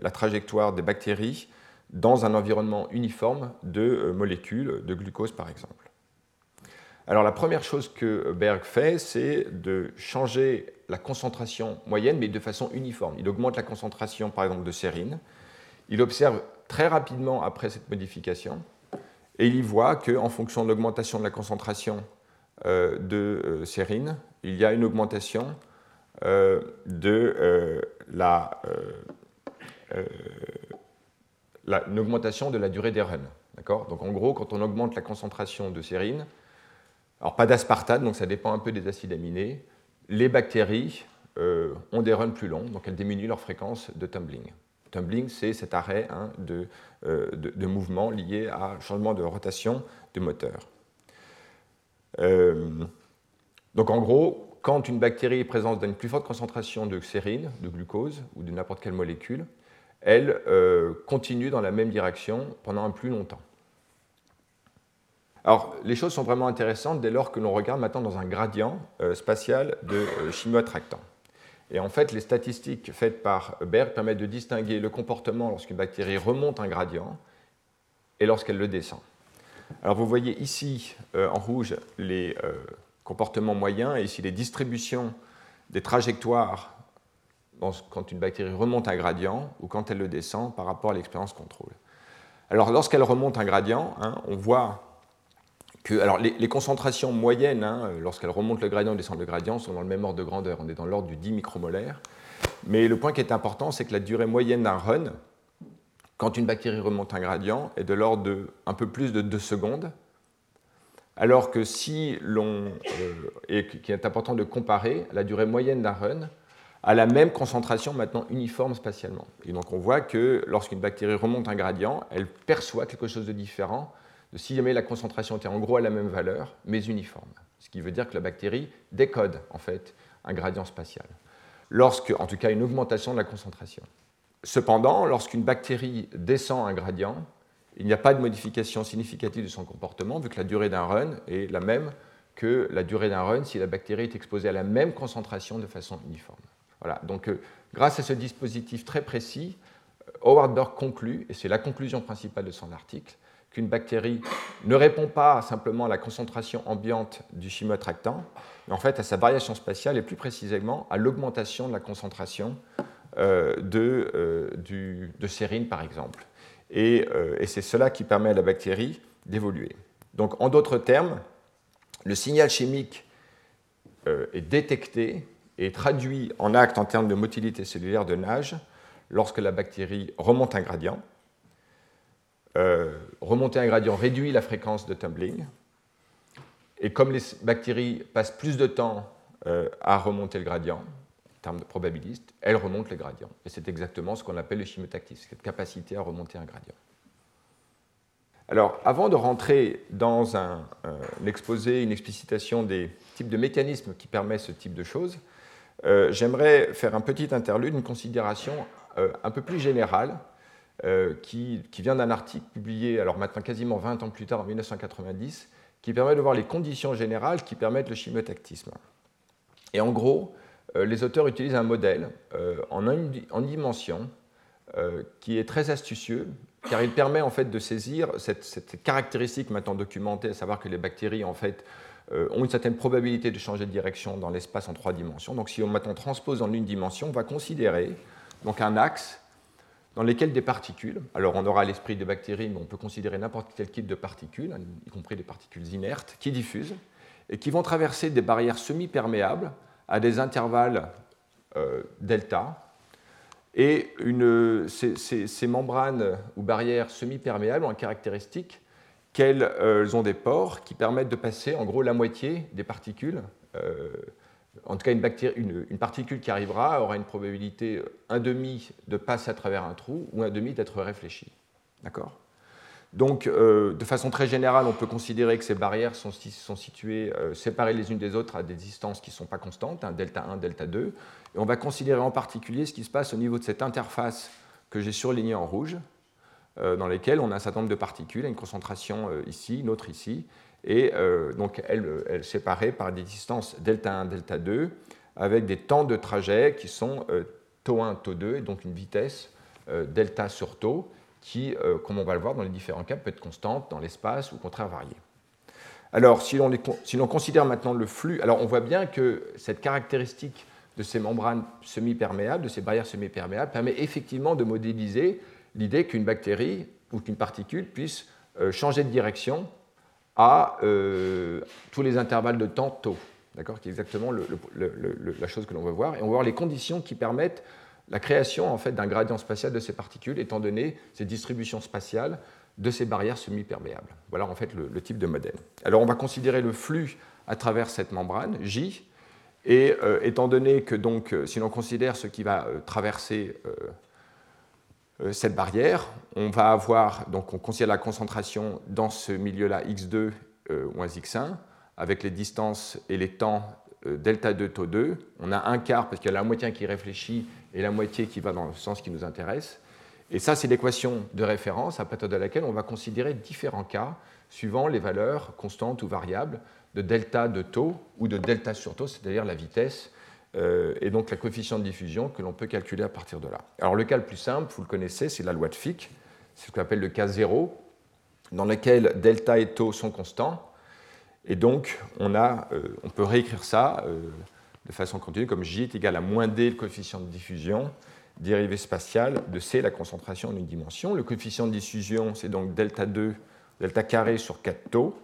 la, trajectoire des bactéries dans un environnement uniforme de molécules de glucose par exemple. Alors la première chose que Berg fait, c'est de changer la concentration moyenne, mais de façon uniforme. Il augmente la concentration, par exemple, de sérine. Il observe très rapidement après cette modification, et il y voit qu'en fonction de l'augmentation de la concentration euh, de euh, sérine, il y a une augmentation euh, de la, une augmentation de la durée des runs. Donc en gros, quand on augmente la concentration de sérine, alors pas d'aspartate, donc ça dépend un peu des acides aminés, les bactéries ont des runs plus longs, donc elles diminuent leur fréquence de tumbling. Tumbling, c'est cet arrêt hein, euh, de, mouvement lié à changement de rotation du moteur. Euh, donc en gros, quand une bactérie est présente dans une plus forte concentration de sérine, de glucose ou de n'importe quelle molécule, elle continue dans la même direction pendant un plus longtemps. Alors, les choses sont vraiment intéressantes dès lors que l'on regarde maintenant dans un gradient spatial de chimioattractant. Et en fait, les statistiques faites par Berg permettent de distinguer le comportement lorsqu'une bactérie remonte un gradient et lorsqu'elle le descend. Alors vous voyez ici euh, en rouge les euh, comportements moyens et ici les distributions des trajectoires quand une bactérie remonte un gradient ou quand elle le descend par rapport à l'expérience contrôle. Alors lorsqu'elle remonte un gradient, hein, on voit alors, les, concentrations moyennes, hein, lorsqu'elle remonte le gradient ou descend le gradient, sont dans le même ordre de grandeur. On est dans l'ordre du 10 micromolaire. Mais le point qui est important, c'est que la durée moyenne d'un run, quand une bactérie remonte un gradient, est de l'ordre de un peu plus de 2 secondes. Alors que si l'on. Euh, et qu'il est important de comparer la durée moyenne d'un run à la même concentration maintenant uniforme spatialement. Et donc on voit que lorsqu'une bactérie remonte un gradient, elle perçoit quelque chose de différent de si jamais la concentration était en gros à la même valeur, mais uniforme. Ce qui veut dire que la bactérie décode en fait un gradient spatial. Lorsque, en tout cas, une augmentation de la concentration. Cependant, lorsqu'une bactérie descend un gradient, il n'y a pas de modification significative de son comportement, vu que la durée d'un run est la même que la durée d'un run si la bactérie est exposée à la même concentration de façon uniforme. Voilà. Donc, euh, grâce à ce dispositif très précis, Howard Burke conclut, et c'est la conclusion principale de son article, qu'une bactérie ne répond pas simplement à la concentration ambiante du chimioattractant, mais en fait à sa variation spatiale et plus précisément à l'augmentation de la concentration euh, de, euh, de, sérine, par exemple. Et, euh, et c'est cela qui permet à la bactérie d'évoluer. Donc, en d'autres termes, le signal chimique est détecté et traduit en acte en termes de motilité cellulaire de nage lorsque la bactérie remonte un gradient. Remonter un gradient réduit la fréquence de tumbling. Et comme les bactéries passent plus de temps à remonter le gradient, en termes de probabiliste, elle remonte les gradients. Et c'est exactement ce qu'on appelle le chimiotactisme, cette capacité à remonter un gradient. Alors, avant de rentrer dans un, exposé, une explicitation des types de mécanismes qui permettent ce type de choses, euh, j'aimerais faire un petit interlude, une considération euh, un peu plus générale, euh, qui, vient d'un article publié, alors maintenant quasiment 20 ans plus tard, en 1990, qui permet de voir les conditions générales qui permettent le chimiotactisme. Et en gros, euh, les auteurs utilisent un modèle euh, en, dimension euh, qui est très astucieux, car il permet en fait de saisir cette, caractéristique maintenant documentée, à savoir que les bactéries en fait ont une certaine probabilité de changer de direction dans l'espace en trois dimensions. Donc si on maintenant transpose en une dimension, on va considérer donc un axe dans lequel des particules, alors on aura l'esprit des bactéries, mais on peut considérer n'importe quel type de particules, y compris des particules inertes, qui diffusent et qui vont traverser des barrières semi-perméables à des intervalles euh, delta. Et ces, membranes ou barrières semi-perméables ont une caractéristique qu'elles euh, ont des pores qui permettent de passer en gros la moitié des particules. Euh, en tout cas, une, particule qui arrivera aura une probabilité 1,5 de passer à travers un trou ou 1,5 d'être réfléchie. D'accord? Donc, euh, de façon très générale, on peut considérer que ces barrières sont, situées euh, séparées les unes des autres à des distances qui ne sont pas constantes, un delta 1, delta 2. Et on va considérer en particulier ce qui se passe au niveau de cette interface que j'ai surlignée en rouge, euh, dans lesquelles on a un certain nombre de particules, une concentration ici, une autre ici, et donc elles, elles, séparées par des distances delta 1, delta 2, avec des temps de trajet qui sont taux 1, taux 2, et donc une vitesse delta sur taux qui, euh, comme on va le voir dans les différents cas, peut être constante dans l'espace ou au contraire variée. Alors, si l'on, considère maintenant le flux, alors on voit bien que cette caractéristique de ces membranes semi-perméables, de ces barrières semi-perméables, permet effectivement de modéliser l'idée qu'une bactérie ou qu'une particule puisse euh, changer de direction à euh, tous les intervalles de temps taux, d'accord, qui est exactement la chose que l'on veut voir. Et on va voir les conditions qui permettent la création en fait, d'un gradient spatial de ces particules, étant donné ces distributions spatiales de ces barrières semi-perméables. Voilà en fait le, type de modèle. Alors on va considérer le flux à travers cette membrane, J, et euh, étant donné que donc, euh, si l'on considère ce qui va traverser cette barrière, on va avoir, donc on considère la concentration dans ce milieu-là x2 moins x1, avec les distances et les temps delta 2 taux 2. On a un quart parce qu'il y a la moitié qui réfléchit et la moitié qui va dans le sens qui nous intéresse. Et ça, c'est l'équation de référence à partir de laquelle on va considérer différents cas suivant les valeurs constantes ou variables de delta de taux ou de delta sur taux, c'est-à-dire la vitesse euh, et donc la coefficient de diffusion que l'on peut calculer à partir de là. Alors le cas le plus simple, vous le connaissez, c'est la loi de Fick, c'est ce qu'on appelle le cas zéro, dans lequel delta et taux sont constants. Et donc on, a, euh, on peut réécrire ça euh, de façon continue comme J est égal à moins D, le coefficient de diffusion, dérivée spatiale de C, la concentration en une dimension. Le coefficient de diffusion, c'est donc delta 2, delta carré sur 4 taux.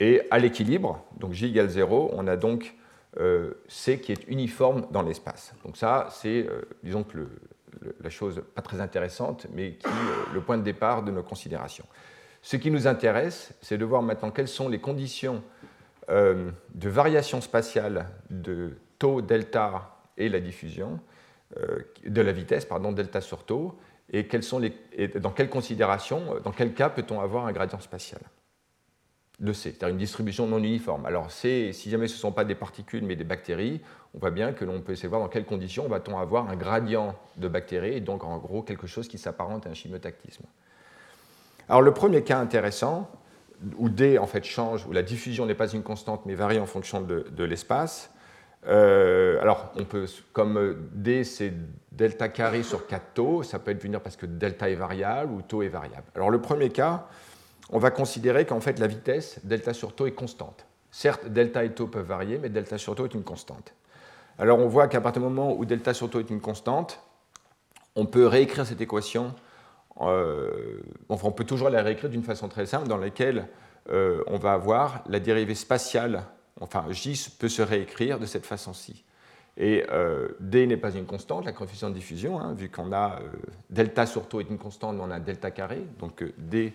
Et à l'équilibre, donc J égale 0, on a donc euh, C qui est uniforme dans l'espace. Donc ça, c'est, euh, disons que la chose pas très intéressante, mais qui est le point de départ de nos considérations. Ce qui nous intéresse, c'est de voir maintenant quelles sont les conditions euh, de variation spatiale de taux delta et la diffusion, de la vitesse, pardon, delta sur taux, et, quelles sont les, et dans quelles considérations, dans quel cas peut-on avoir un gradient spatial de C, c'est-à-dire une distribution non uniforme. Alors C, si jamais ce ne sont pas des particules mais des bactéries, on voit bien que l'on peut essayer de voir dans quelles conditions va-t-on avoir un gradient de bactéries, et donc en gros quelque chose qui s'apparente à un chimiotactisme. Alors le premier cas intéressant, où D en fait change, où la diffusion n'est pas une constante mais varie en fonction de, l'espace, euh, alors on peut, comme D c'est delta carré sur 4 taux, ça peut être venir parce que delta est variable ou taux est variable. Alors le premier cas, on va considérer qu'en fait la vitesse delta sur taux est constante. Certes, delta et taux peuvent varier, mais delta sur taux est une constante. Alors on voit qu'à partir du moment où delta sur taux est une constante, on peut réécrire cette équation, euh, enfin on peut toujours la réécrire d'une façon très simple dans laquelle euh, on va avoir la dérivée spatiale, enfin J peut se réécrire de cette façon-ci. Et euh, D n'est pas une constante, la coefficient de diffusion, hein, vu qu'on a delta sur taux est une constante, mais on a delta carré, donc D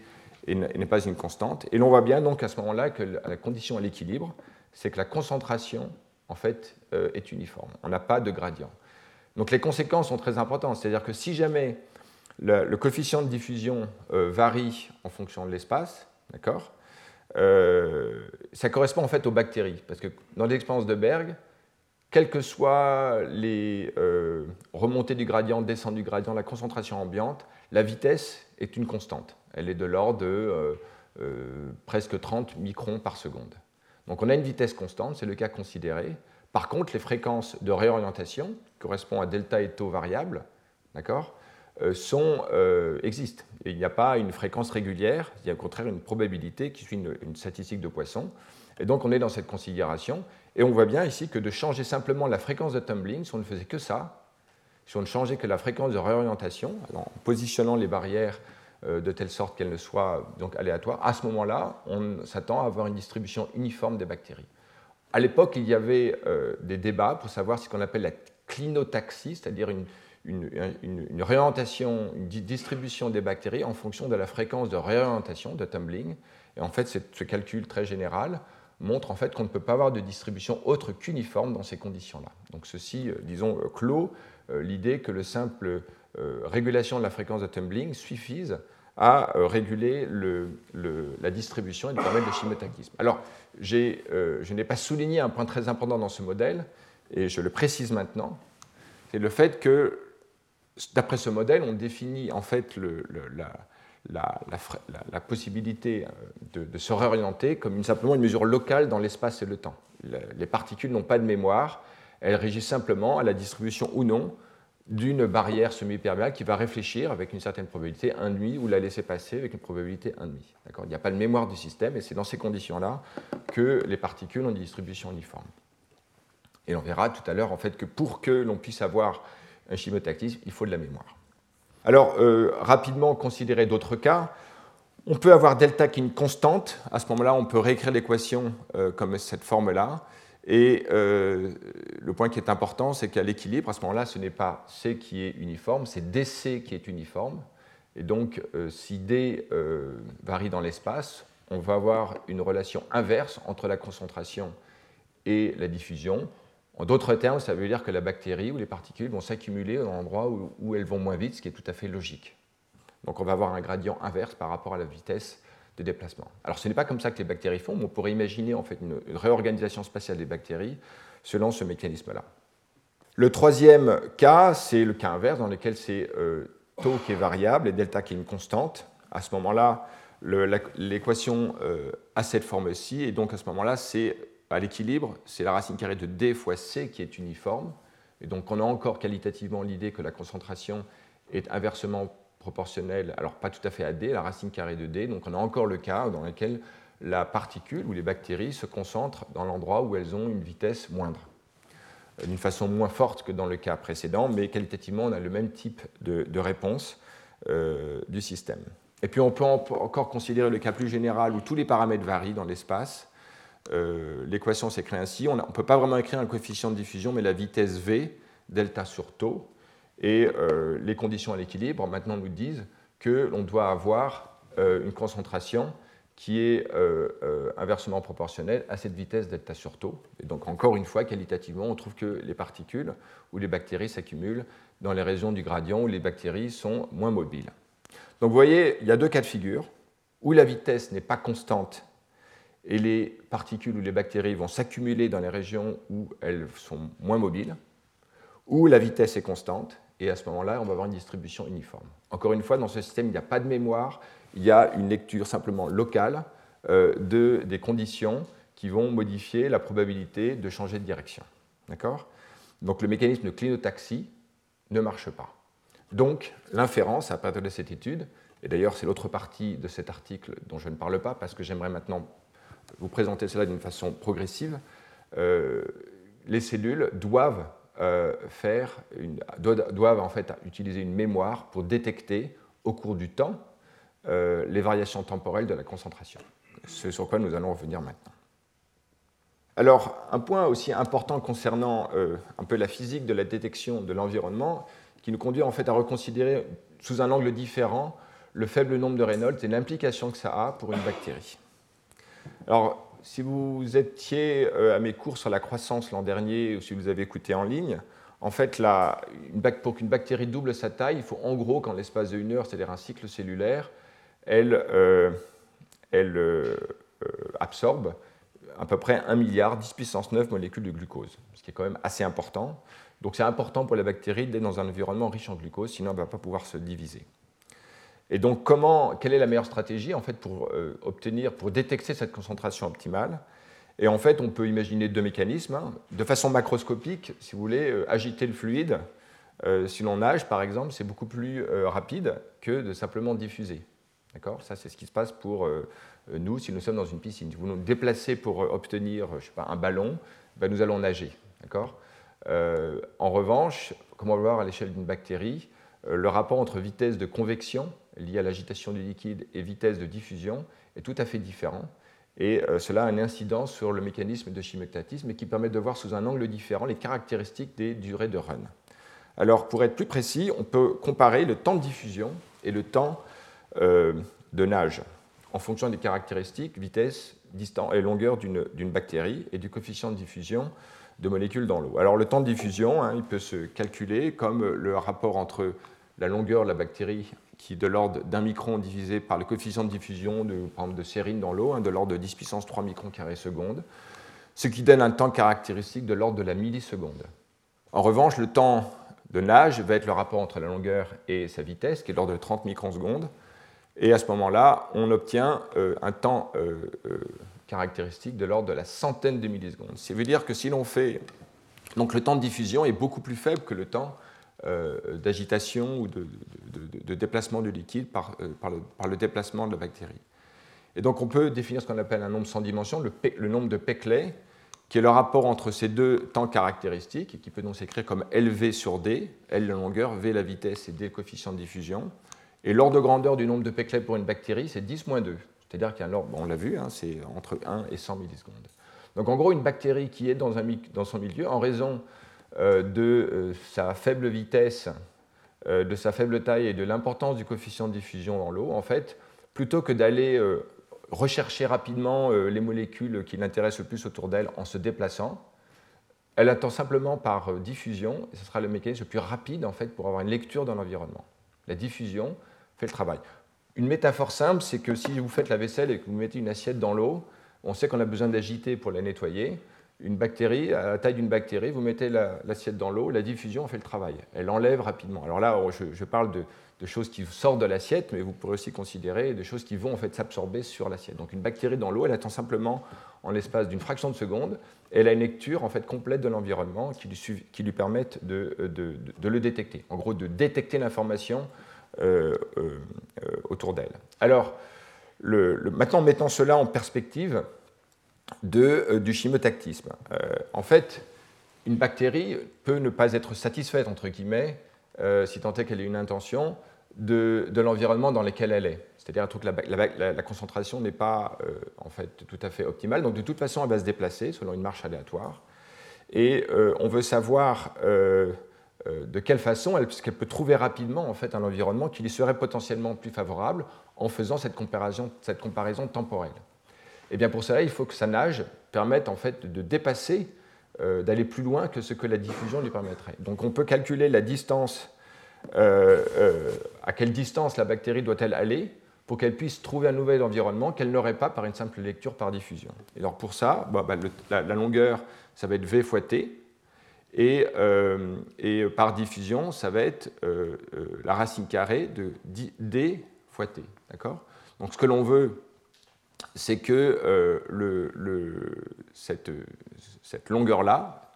et n'est pas une constante. Et l'on voit bien donc à ce moment-là que la condition à l'équilibre, c'est que la concentration en fait euh, est uniforme. On n'a pas de gradient. Donc les conséquences sont très importantes. C'est-à-dire que si jamais le, coefficient de diffusion euh, varie en fonction de l'espace, d'accord, euh, ça correspond en fait aux bactéries. Parce que dans l'expérience de Berg, quelles que soient les remontées du gradient, descentes du gradient, la concentration ambiante, la vitesse est une constante. Elle est de l'ordre de euh, euh, presque 30 microns par seconde. Donc on a une vitesse constante, c'est le cas considéré. Par contre, les fréquences de réorientation, qui correspondent à delta et taux variables, d'accord, euh, sont, existent. il n'y a pas une fréquence régulière, il y a au contraire une probabilité qui suit une, une, statistique de Poisson. Et donc on est dans cette considération. Et on voit bien ici que de changer simplement la fréquence de tumbling, si on ne faisait que ça, si on ne changeait que la fréquence de réorientation, en positionnant les barrières de telle sorte qu'elles ne soient donc aléatoires, à ce moment-là, on s'attend à avoir une distribution uniforme des bactéries. À l'époque, il y avait euh, des débats pour savoir ce qu'on appelle la clinotaxie, c'est-à-dire une, une, réorientation, une distribution des bactéries en fonction de la fréquence de réorientation, de tumbling. Et en fait, ce calcul très général montre en fait qu'on ne peut pas avoir de distribution autre qu'uniforme dans ces conditions-là. Donc ceci, euh, disons, euh, l'idée que le simple euh, régulation de la fréquence de tumbling suffise à euh, réguler la distribution et de permettre le chimiotaxisme. Alors, je n'ai pas souligné un point très important dans ce modèle, et je le précise maintenant, c'est le fait que, d'après ce modèle, on définit en fait la, possibilité de, se réorienter comme simplement une mesure locale dans l'espace et le temps. Les particules n'ont pas de mémoire, elle régit simplement à la distribution ou non d'une barrière semi-perméable qui va réfléchir avec une certaine probabilité 1,5 ou la laisser passer avec une probabilité 1,5. Il n'y a pas de mémoire du système et c'est dans ces conditions-là que les particules ont des distributions uniformes. Et on verra tout à l'heure en fait que pour que l'on puisse avoir un chimiotactisme, il faut de la mémoire. Alors, euh, rapidement considérer d'autres cas. On peut avoir delta qui est une constante. À ce moment-là, on peut réécrire l'équation euh, comme cette forme-là. Et euh, le point qui est important, c'est qu'à l'équilibre, à ce moment-là, ce n'est pas C qui est uniforme, c'est DC qui est uniforme. Et donc, euh, si D euh, varie dans l'espace, on va avoir une relation inverse entre la concentration et la diffusion. En d'autres termes, ça veut dire que la bactérie ou les particules vont s'accumuler dans endroit où, où, elles vont moins vite, ce qui est tout à fait logique. Donc on va avoir un gradient inverse par rapport à la vitesse déplacement. Alors ce n'est pas comme ça que les bactéries font, mais on pourrait imaginer en fait une, réorganisation spatiale des bactéries selon ce mécanisme-là. Le troisième cas, c'est le cas inverse dans lequel c'est euh, taux qui est variable et delta qui est une constante. À ce moment-là, l'équation a cette forme-ci, et donc à ce moment-là, c'est à l'équilibre, c'est la racine carrée de d fois c qui est uniforme. Et donc on a encore qualitativement l'idée que la concentration est inversement proportionnelle, alors pas tout à fait à d, la racine carrée de d. Donc on a encore le cas dans lequel la particule ou les bactéries se concentrent dans l'endroit où elles ont une vitesse moindre, euh, d'une façon moins forte que dans le cas précédent, mais qualitativement on a le même type de, réponse euh, du système. Et puis on peut encore considérer le cas plus général où tous les paramètres varient dans l'espace euh, l'équation s'écrit ainsi. On ne peut pas vraiment écrire un coefficient de diffusion, mais la vitesse V, delta sur taux, et euh, les conditions à l'équilibre maintenant nous disent que l'on doit avoir euh, une concentration qui est inversement proportionnelle à cette vitesse delta sur taux. Et donc encore une fois, qualitativement, on trouve que les particules ou les bactéries s'accumulent dans les régions du gradient où les bactéries sont moins mobiles. Donc vous voyez, il y a deux cas de figure, où la vitesse n'est pas constante et les particules ou les bactéries vont s'accumuler dans les régions où elles sont moins mobiles, où la vitesse est constante, et à ce moment-là, on va avoir une distribution uniforme. Encore une fois, dans ce système, il n'y a pas de mémoire, il y a une lecture simplement locale euh, de, des conditions qui vont modifier la probabilité de changer de direction. D'accord? Donc le mécanisme de clinotaxie ne marche pas. Donc l'inférence à partir de cette étude, et d'ailleurs c'est l'autre partie de cet article dont je ne parle pas parce que j'aimerais maintenant vous présenter cela d'une façon progressive, euh, les cellules doivent, euh, faire doivent, en fait utiliser une mémoire pour détecter au cours du temps euh, les variations temporelles de la concentration. Ce sur quoi nous allons revenir maintenant. Alors, un point aussi important concernant un peu la physique de la détection de l'environnement, qui nous conduit en fait à reconsidérer sous un angle différent le faible nombre de Reynolds et l'implication que ça a pour une bactérie. Alors, si vous étiez euh, à mes cours sur la croissance l'an dernier, ou si vous avez écouté en ligne, en fait, pour qu'une bactérie double sa taille, il faut en gros qu'en l'espace d'une heure, c'est-à-dire un cycle cellulaire, elle, euh, euh, absorbe à peu près 1 milliard, 10 puissance 9 molécules de glucose, ce qui est quand même assez important. Donc c'est important pour la bactérie d'être dans un environnement riche en glucose, sinon elle ne va pas pouvoir se diviser. Et donc, comment, quelle est la meilleure stratégie en fait, pour euh, obtenir, pour détecter cette concentration optimale? Et en fait, on peut imaginer deux mécanismes. Hein. De façon macroscopique, si vous voulez, euh, agiter le fluide, euh, si l'on nage par exemple, c'est beaucoup plus rapide que de simplement diffuser. D'accord? Ça, c'est ce qui se passe pour nous si nous sommes dans une piscine. Si vous nous déplacez pour obtenir, je sais pas, un ballon, ben, nous allons nager. D'accord? En revanche, comme on va voir à l'échelle d'une bactérie, le rapport entre vitesse de convection lié à l'agitation du liquide et vitesse de diffusion est tout à fait différent. Et euh, cela a une incidence sur le mécanisme de chimectatisme et qui permet de voir sous un angle différent les caractéristiques des durées de run. Alors, pour être plus précis, on peut comparer le temps de diffusion et le temps euh, de nage en fonction des caractéristiques, vitesse, distance et longueur d'une bactérie et du coefficient de diffusion de molécules dans l'eau. Alors, le temps de diffusion, hein, il peut se calculer comme le rapport entre la longueur de la bactérie qui est de l'ordre d'un micron divisé par le coefficient de diffusion de, de sérine dans l'eau, hein, de l'ordre de 10 puissance 3 microns carrés seconde, ce qui donne un temps caractéristique de l'ordre de la milliseconde. En revanche, le temps de nage va être le rapport entre la longueur et sa vitesse, qui est de l'ordre de 30 microns secondes, et à ce moment-là, on obtient euh, un temps euh, euh, caractéristique de l'ordre de la centaine de millisecondes. Ça veut dire que si l'on fait... Donc le temps de diffusion est beaucoup plus faible que le temps euh, d'agitation ou de, déplacement du liquide par, euh, par, le, déplacement de la bactérie. Et donc on peut définir ce qu'on appelle un nombre sans dimension, le, le, nombre de Peclet, qui est le rapport entre ces deux temps caractéristiques, et qui peut donc s'écrire comme LV sur D, L la longueur, V la vitesse et D le coefficient de diffusion. Et l'ordre de grandeur du nombre de Peclet pour une bactérie, c'est 10 moins 2. C'est-à-dire qu'il y a un ordre, on l'a vu, hein, c'est entre 1 et 100 millisecondes. Donc en gros, une bactérie qui est dans, son milieu, en raison euh, de euh, sa faible vitesse, euh, de sa faible taille et de l'importance du coefficient de diffusion dans l'eau, en fait, plutôt que d'aller rechercher rapidement les molécules qui l'intéressent le plus autour d'elle en se déplaçant, elle attend simplement par diffusion, et ce sera le mécanisme le plus rapide en fait pour avoir une lecture dans l'environnement. La diffusion fait le travail. Une métaphore simple, c'est que si vous faites la vaisselle et que vous mettez une assiette dans l'eau, on sait qu'on a besoin d'agiter pour la nettoyer. une bactérie, à la taille d'une bactérie, vous mettez l'assiette dans l'eau, la diffusion fait le travail. Elle enlève rapidement. Alors là, je, parle de, choses qui sortent de l'assiette, mais vous pourrez aussi considérer des choses qui vont en fait s'absorber sur l'assiette. Donc une bactérie dans l'eau, elle attend simplement en l'espace d'une fraction de seconde, elle a une lecture en fait complète de l'environnement qui lui, lui permettent de, le détecter. En gros, de détecter l'information euh, euh, autour d'elle. Alors, maintenant, mettons cela en perspective, de, euh, du chimotactisme. Euh, en fait, une bactérie peut ne pas être satisfaite, entre guillemets, euh, si tant est qu'elle ait une intention, de, de l'environnement dans lequel elle est. C'est-à-dire que la, la, concentration n'est pas en fait tout à fait optimale. Donc de toute façon, elle va se déplacer selon une marche aléatoire. Et on veut savoir de quelle façon elle, qu'elle peut trouver rapidement en fait, un environnement qui lui serait potentiellement plus favorable en faisant cette comparaison, temporelle. Et eh bien pour cela, il faut que sa nage permette en fait de dépasser, euh, d'aller plus loin que ce que la diffusion lui permettrait. Donc on peut calculer la distance, euh, euh, à quelle distance la bactérie doit-elle aller pour qu'elle puisse trouver un nouvel environnement qu'elle n'aurait pas par une simple lecture par diffusion. Et alors pour ça, bah, bah, la, longueur, ça va être V fois T, et, et par diffusion, ça va être la racine carrée de D fois T. D'accord? Donc ce que l'on veut c'est que euh, cette, longueur-là,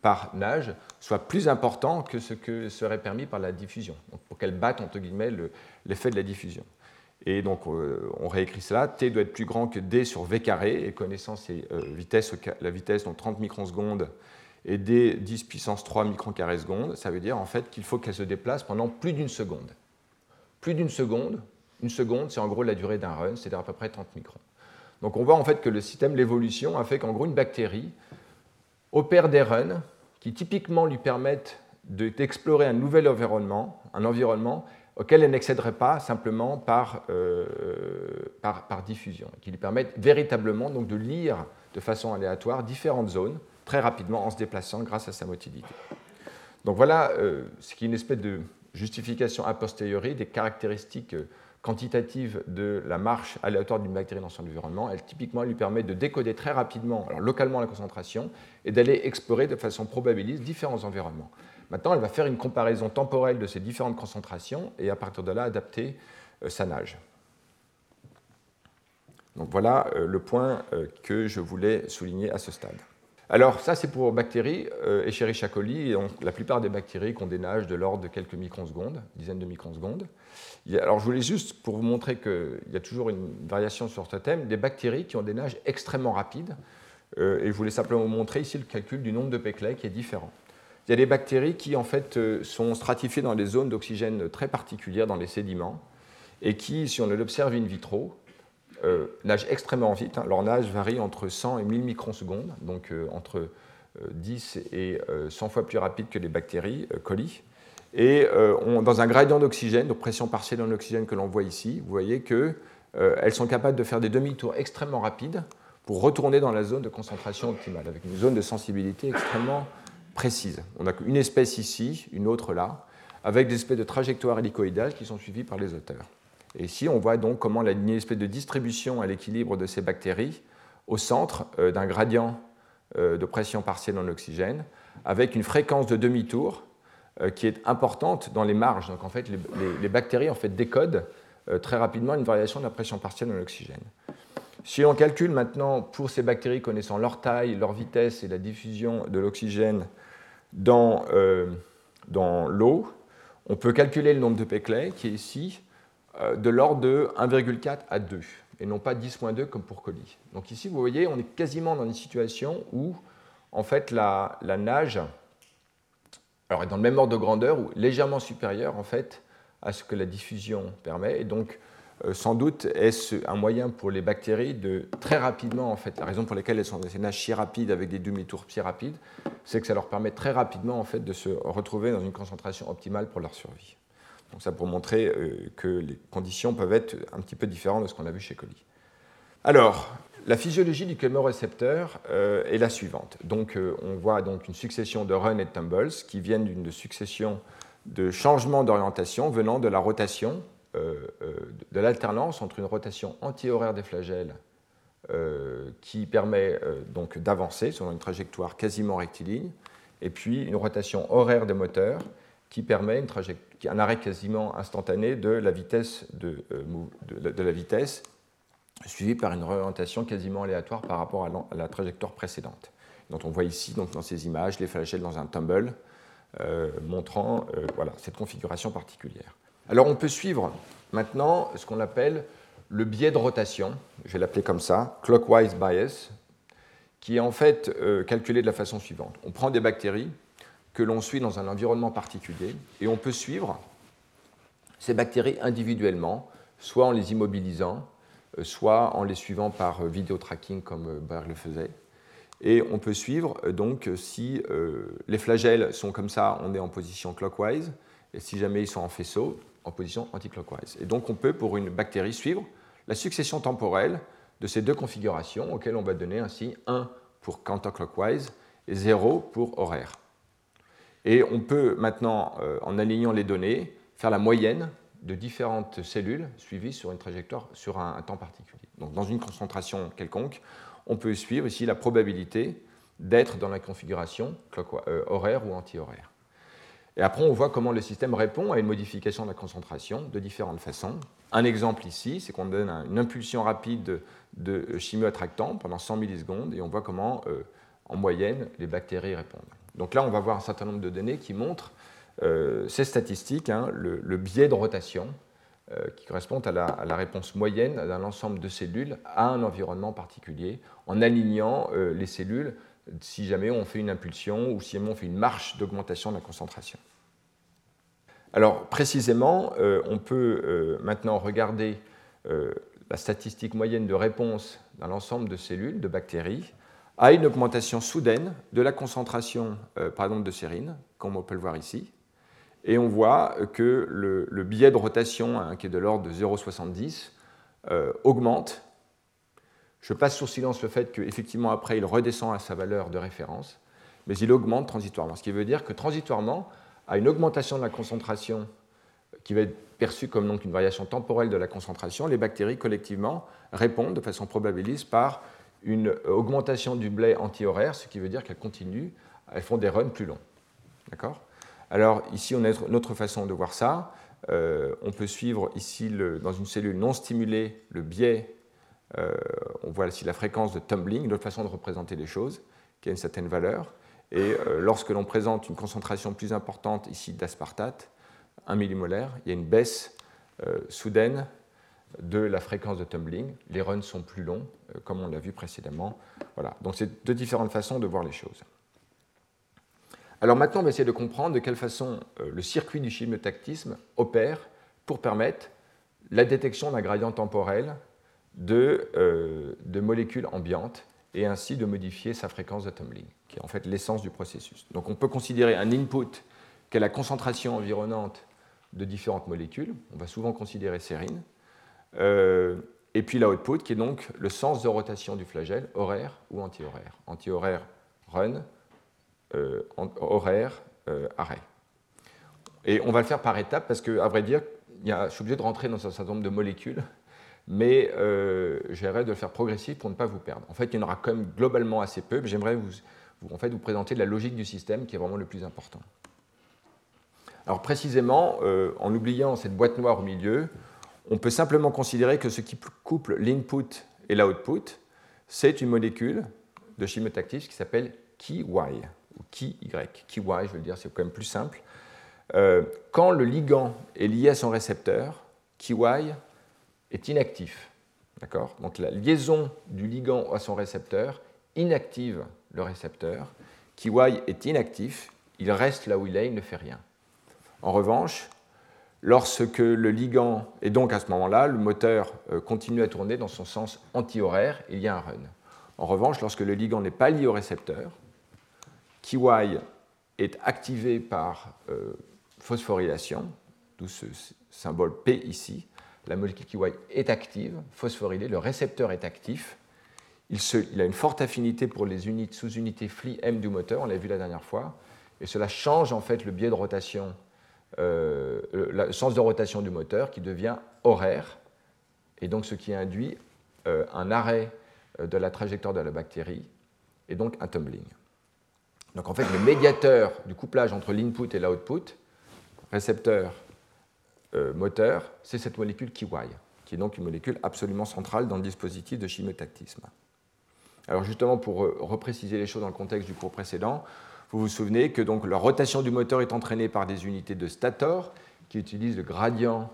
par nage, soit plus important que ce que serait permis par la diffusion, pour qu'elle batte, entre guillemets, l'effet de la diffusion. Et donc, euh, on réécrit cela, T doit être plus grand que D sur V carré, et connaissant euh, la vitesse, donc 30 microsecondes, et D 10 puissance 3 microns carré seconde, ça veut dire en fait qu'il faut qu'elle se déplace pendant plus d'une seconde. Plus d'une seconde, une seconde, c'est en gros la durée d'un run, c'est-à-dire à peu près 30 microns. Donc on voit en fait que le système, l'évolution, a fait qu'en gros une bactérie opère des runs qui typiquement lui permettent d'explorer un nouvel environnement, un environnement auquel elle n'accéderait pas simplement par, euh, par, par, diffusion, qui lui permettent véritablement donc, de lire de façon aléatoire différentes zones très rapidement en se déplaçant grâce à sa motilité. Donc voilà euh, ce qui est une espèce de justification a posteriori des caractéristiques euh, quantitative de la marche aléatoire d'une bactérie dans son environnement, elle typiquement lui permet de décoder très rapidement, alors localement la concentration, et d'aller explorer de façon probabiliste différents environnements. Maintenant, elle va faire une comparaison temporelle de ces différentes concentrations et à partir de là adapter euh, sa nage. Donc voilà le point que je voulais souligner à ce stade. Alors ça c'est pour bactéries, Escherichia coli, et la plupart des bactéries des nages de l'ordre de quelques microsecondes, dizaines de microsecondes. Alors je voulais juste, pour vous montrer qu'il y a toujours une variation sur ce thème, des bactéries qui ont des nages extrêmement rapides. Euh, et je voulais simplement vous montrer ici le calcul du nombre de Peclet qui est différent. Il y a des bactéries qui en fait euh, sont stratifiées dans des zones d'oxygène très particulières dans les sédiments et qui, si on l'observe in vitro, euh, nagent extrêmement vite. Hein. Leur nage varie entre 100 et 1000 microsecondes, donc entre 10 et 100 fois plus rapide que les bactéries coli. Et euh, dans un gradient d'oxygène, de pression partielle en oxygène que l'on voit ici, vous voyez qu'elles euh, sont capables de faire des demi-tours extrêmement rapides pour retourner dans la zone de concentration optimale, avec une zone de sensibilité extrêmement précise. On a une espèce ici, une autre là, avec des espèces de trajectoires hélicoïdales qui sont suivies par les auteurs. Et ici, on voit donc comment la, une espèce de distribution à l'équilibre de ces bactéries au centre euh, d'un gradient de pression partielle en oxygène, avec une fréquence de demi-tour euh, qui est importante dans les marges. Donc en fait, les, bactéries en fait, décodent euh, très rapidement une variation de la pression partielle en oxygène. Si on calcule maintenant pour ces bactéries connaissant leur taille, leur vitesse et la diffusion de l'oxygène dans, euh, dans l'eau, on peut calculer le nombre de Peclet qui est ici de l'ordre de 1,4 à 2 et non pas 10-2 comme pour colis. Donc ici, vous voyez, on est quasiment dans une situation où en fait la, la nage alors dans le même ordre de grandeur ou légèrement supérieur en fait à ce que la diffusion permet. Et donc, euh, sans doute, est-ce un moyen pour les bactéries de très rapidement, en fait, la raison pour laquelle elles sont des nages si rapides avec des demi-tours si rapides, c'est que ça leur permet très rapidement en fait, de se retrouver dans une concentration optimale pour leur survie. Donc ça pour montrer euh, que les conditions peuvent être un petit peu différentes de ce qu'on a vu chez Coli. Alors, la physiologie du chémorécepteur euh, est la suivante. Donc, euh, on voit donc une succession de runs et de tumbles qui viennent d'une succession de changements d'orientation venant de la rotation, de l'alternance entre une rotation anti-horaire des flagelles qui permet donc d'avancer selon une trajectoire quasiment rectiligne, et puis une rotation horaire des moteurs qui permet un arrêt quasiment instantané de la vitesse, de, de la vitesse suivi par une orientation quasiment aléatoire par rapport à la trajectoire précédente, dont on voit ici donc, dans ces images les flagelles dans un tumble, euh, montrant euh, voilà, cette configuration particulière. Alors on peut suivre maintenant ce qu'on appelle le biais de rotation, je vais l'appeler comme ça, clockwise bias, qui est en fait euh, calculé de la façon suivante. On prend des bactéries que l'on suit dans un environnement particulier et on peut suivre ces bactéries individuellement, soit en les immobilisant, euh, soit en les suivant par euh, vidéo tracking comme euh, Berg le faisait. Et on peut suivre donc si les flagelles sont comme ça, on est en position clockwise, et si jamais ils sont en faisceau, en position anti-clockwise. Et donc on peut pour une bactérie suivre la succession temporelle de ces deux configurations auxquelles on va donner ainsi 1 pour counterclockwise et 0 pour horaire. Et on peut maintenant, en alignant les données, faire la moyenne de différentes cellules suivies sur une trajectoire sur un, temps particulier. Donc dans une concentration quelconque, on peut suivre ici la probabilité d'être dans la configuration euh, horaire ou anti-horaire. Et après, on voit comment le système répond à une modification de la concentration de différentes façons. Un exemple ici, c'est qu'on donne une impulsion rapide de chimioattractant pendant 100 millisecondes et on voit comment, euh, en moyenne, les bactéries répondent. Donc là, on va voir un certain nombre de données qui montrent euh, ces statistiques, hein, le, biais de rotation, euh, qui correspond à la, réponse moyenne d'un ensemble de cellules à un environnement particulier, en alignant euh, les cellules si jamais on fait une impulsion ou si jamais on fait une marche d'augmentation de la concentration. Alors précisément, on peut maintenant regarder la statistique moyenne de réponse d'un ensemble de cellules, de bactéries, à une augmentation soudaine de la concentration par exemple de sérine, comme on peut le voir ici, et on voit que le, biais de rotation, hein, qui est de l'ordre de 0,70, euh, augmente. Je passe sur silence le fait qu'effectivement, après, il redescend à sa valeur de référence, mais il augmente transitoirement. Ce qui veut dire que transitoirement, à une augmentation de la concentration qui va être perçue comme donc une variation temporelle de la concentration, les bactéries collectivement répondent de façon probabiliste par une augmentation du blé anti-horaire, ce qui veut dire qu'elles continuent, elles font des runs plus longs. D'accord? Alors ici, on a une autre façon de voir ça. Euh, on peut suivre ici, dans une cellule non stimulée, le biais. Euh, on voit ici la fréquence de tumbling, une autre façon de représenter les choses, qui a une certaine valeur. Et euh, lorsque l'on présente une concentration plus importante ici d'aspartate, 1 millimolaire, il y a une baisse soudaine de la fréquence de tumbling. Les runs sont plus longs, comme on l'a vu précédemment. Voilà. Donc c'est deux différentes façons de voir les choses. Alors maintenant, on va essayer de comprendre de quelle façon euh, le circuit du chimiotactisme opère pour permettre la détection d'un gradient temporel euh, de, molécules ambiantes et ainsi de modifier sa fréquence de tumbling, qui est en fait l'essence du processus. Donc on peut considérer un input qui est la concentration environnante de différentes molécules, on va souvent considérer sérine, euh, et puis l'output qui est donc le sens de rotation du flagelle, horaire ou anti-horaire. Anti-horaire run, euh, horaire, euh, arrêt. Et on va le faire par étapes parce que, à vrai dire, je suis obligé de rentrer dans un certain nombre de molécules, mais euh, j'aimerais de le faire progressif pour ne pas vous perdre. En fait, il y en aura quand même globalement assez peu, mais j'aimerais vous, en fait, vous présenter la logique du système qui est vraiment le plus important. Alors précisément, euh, en oubliant cette boîte noire au milieu, on peut simplement considérer que ce qui couple l'input et l'output, c'est une molécule de chimiotactique qui s'appelle KY ou qui Y. Qui Y, je veux dire, c'est quand même plus simple. Euh, quand le ligand est lié à son récepteur, KY est inactif. D'accord? Donc la liaison du ligand à son récepteur inactive le récepteur. KY est inactif, il reste là où il est, il ne fait rien. En revanche, lorsque le ligand, et donc à ce moment-là, le moteur euh, continue à tourner dans son sens anti-horaire, il y a un run. En revanche, lorsque le ligand n'est pas lié au récepteur, KY est activé par euh, phosphorylation, d'où ce symbole P ici. La molécule KY est active, phosphorylée, le récepteur est actif. Il, a une forte affinité pour les sous-unités FLI M du moteur, on l'a vu la dernière fois, et cela change en fait le biais de rotation, euh, le sens de rotation du moteur qui devient horaire, et donc ce qui induit euh, un arrêt de la trajectoire de la bactérie, et donc un tumbling. Donc en fait, le médiateur du couplage entre l'input et l'output, récepteur, moteur, c'est cette molécule KY, qui est donc une molécule absolument centrale dans le dispositif de chimiotactisme. Alors justement, pour repréciser les choses dans le contexte du cours précédent, vous vous souvenez que la rotation du moteur est entraînée par des unités de stator qui utilisent le gradient,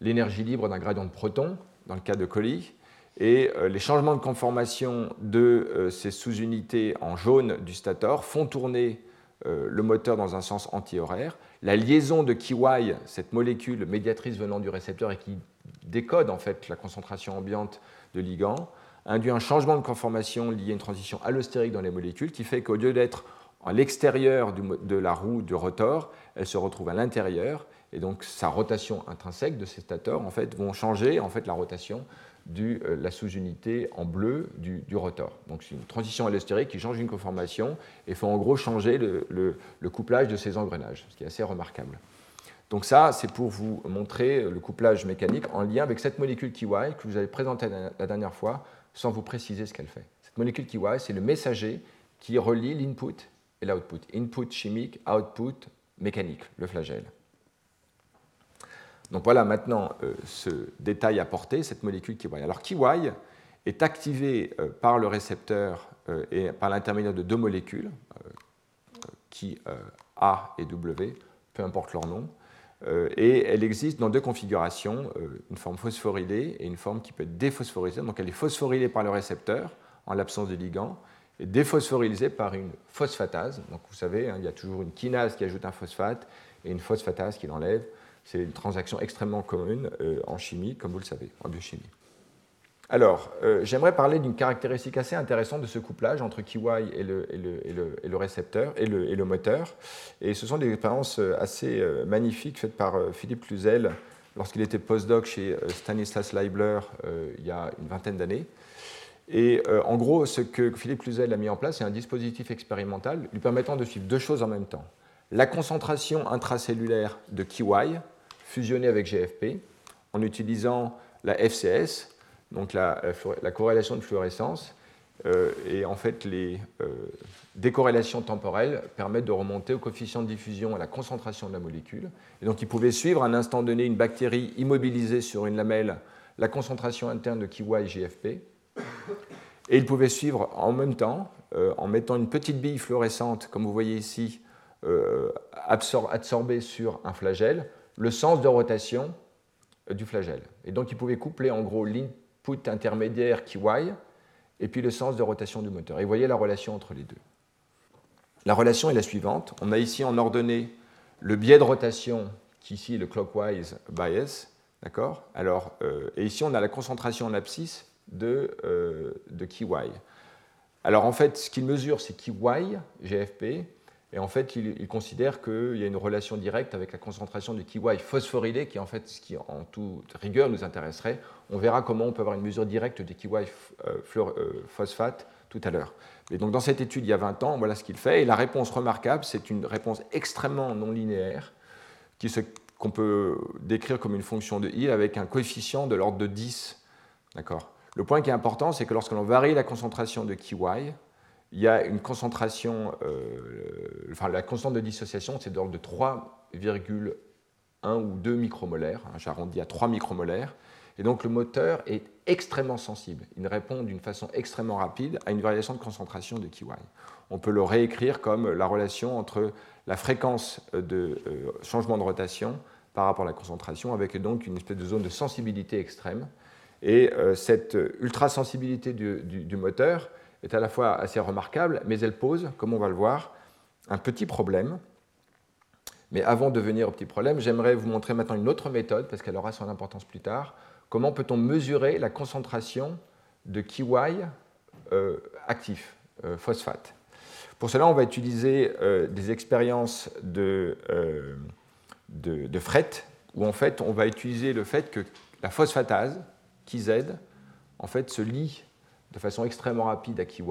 l'énergie libre d'un gradient de protons, dans le cas de colis, et euh, les changements de conformation de euh, ces sous-unités en jaune du stator font tourner euh, le moteur dans un sens anti-horaire. La liaison de KY, cette molécule médiatrice venant du récepteur et qui décode en fait la concentration ambiante de ligand, induit un changement de conformation lié à une transition allostérique dans les molécules qui fait qu'au lieu d'être à l'extérieur de la roue du rotor, elle se retrouve à l'intérieur et donc sa rotation intrinsèque de ces stators en fait, vont changer en fait, la rotation de euh, la sous-unité en bleu du, rotor. Donc c'est une transition allostérique qui change une conformation et fait en gros changer le, le, couplage de ces engrenages, ce qui est assez remarquable. Donc ça, c'est pour vous montrer le couplage mécanique en lien avec cette molécule KY que vous avez présentée la dernière fois sans vous préciser ce qu'elle fait. Cette molécule KY, c'est le messager qui relie l'input l'output. Input chimique, output mécanique, le flagelle. Donc voilà maintenant euh, ce détail apporté, cette molécule KY. Alors KY est activée euh, par le récepteur euh, et par l'intermédiaire de deux molécules, qui A et W, peu importe leur nom, et elle existe dans deux configurations, une forme phosphorylée et une forme qui peut être déphosphorysée. Donc elle est phosphorylée par le récepteur en l'absence de ligand et déphosphorylée par une phosphatase. Donc vous savez, hein, il y a toujours une kinase qui ajoute un phosphate et une phosphatase qui l'enlève. C'est une transaction extrêmement commune euh, en chimie, comme vous le savez, en biochimie. Alors, euh, j'aimerais parler d'une caractéristique assez intéressante de ce couplage entre KY et le, et le, récepteur et le, moteur. Et ce sont des expériences euh, assez magnifiques faites par Philippe Cluzel lorsqu'il était postdoc chez Stanislas Leibler il y a une vingtaine d'années. Et en gros, ce que Philippe Cluzel a mis en place, c'est un dispositif expérimental lui permettant de suivre deux choses en même temps. La concentration intracellulaire de KY, fusionner avec GFP en utilisant la FCS, donc la, corrélation de fluorescence. Euh, et en fait, les euh, décorrélations temporelles permettent de remonter au coefficient de diffusion à la concentration de la molécule. Et donc, ils pouvaient suivre à un instant donné une bactérie immobilisée sur une lamelle la concentration interne de KY et GFP. Et ils pouvaient suivre en même temps, euh, en mettant une petite bille fluorescente, comme vous voyez ici, absorbée sur un flagelle, le sens de rotation euh, du flagelle. Et donc il pouvait coupler en gros l'input intermédiaire KY et puis le sens de rotation du moteur. Et vous voyez la relation entre les deux. La relation est la suivante. On a ici en ordonnée le biais de rotation, qui ici est le clockwise bias. D'accord? Alors, euh, Et ici, on a la concentration en abscisse de, euh, de KY. Alors en fait, ce qu'il mesure, c'est KY, GFP, et en fait, il, considère qu'il y a une relation directe avec la concentration du KY phosphorylé, qui en fait ce qui, en toute rigueur, nous intéresserait. On verra comment on peut avoir une mesure directe du KY euh, euh, phosphate tout à l'heure. Et donc, dans cette étude, il y a 20 ans, voilà ce qu'il fait. Et la réponse remarquable, c'est une réponse extrêmement non linéaire, qu'on peut décrire comme une fonction de I avec un coefficient de l'ordre de 10. D'accord? Le point qui est important, c'est que lorsque l'on varie la concentration de KY, il y a une concentration, euh, enfin la constante de dissociation, c'est d'ordre de 3,1 ou 2 micromolaires, hein, j'arrondis à 3 micromolaires, et donc le moteur est extrêmement sensible. Il répond d'une façon extrêmement rapide à une variation de concentration de KY. On peut le réécrire comme la relation entre la fréquence de euh, changement de rotation par rapport à la concentration, avec donc une espèce de zone de sensibilité extrême. Et euh, cette ultrasensibilité du, moteur est à la fois assez remarquable, mais elle pose, comme on va le voir, un petit problème. Mais avant de venir au petit problème, j'aimerais vous montrer maintenant une autre méthode, parce qu'elle aura son importance plus tard. Comment peut-on mesurer la concentration de KY euh, actif, euh, phosphate? Pour cela, on va utiliser euh, des expériences de, fret, où en fait, on va utiliser le fait que la phosphatase, KZ, en fait, se lie de façon extrêmement rapide à KY.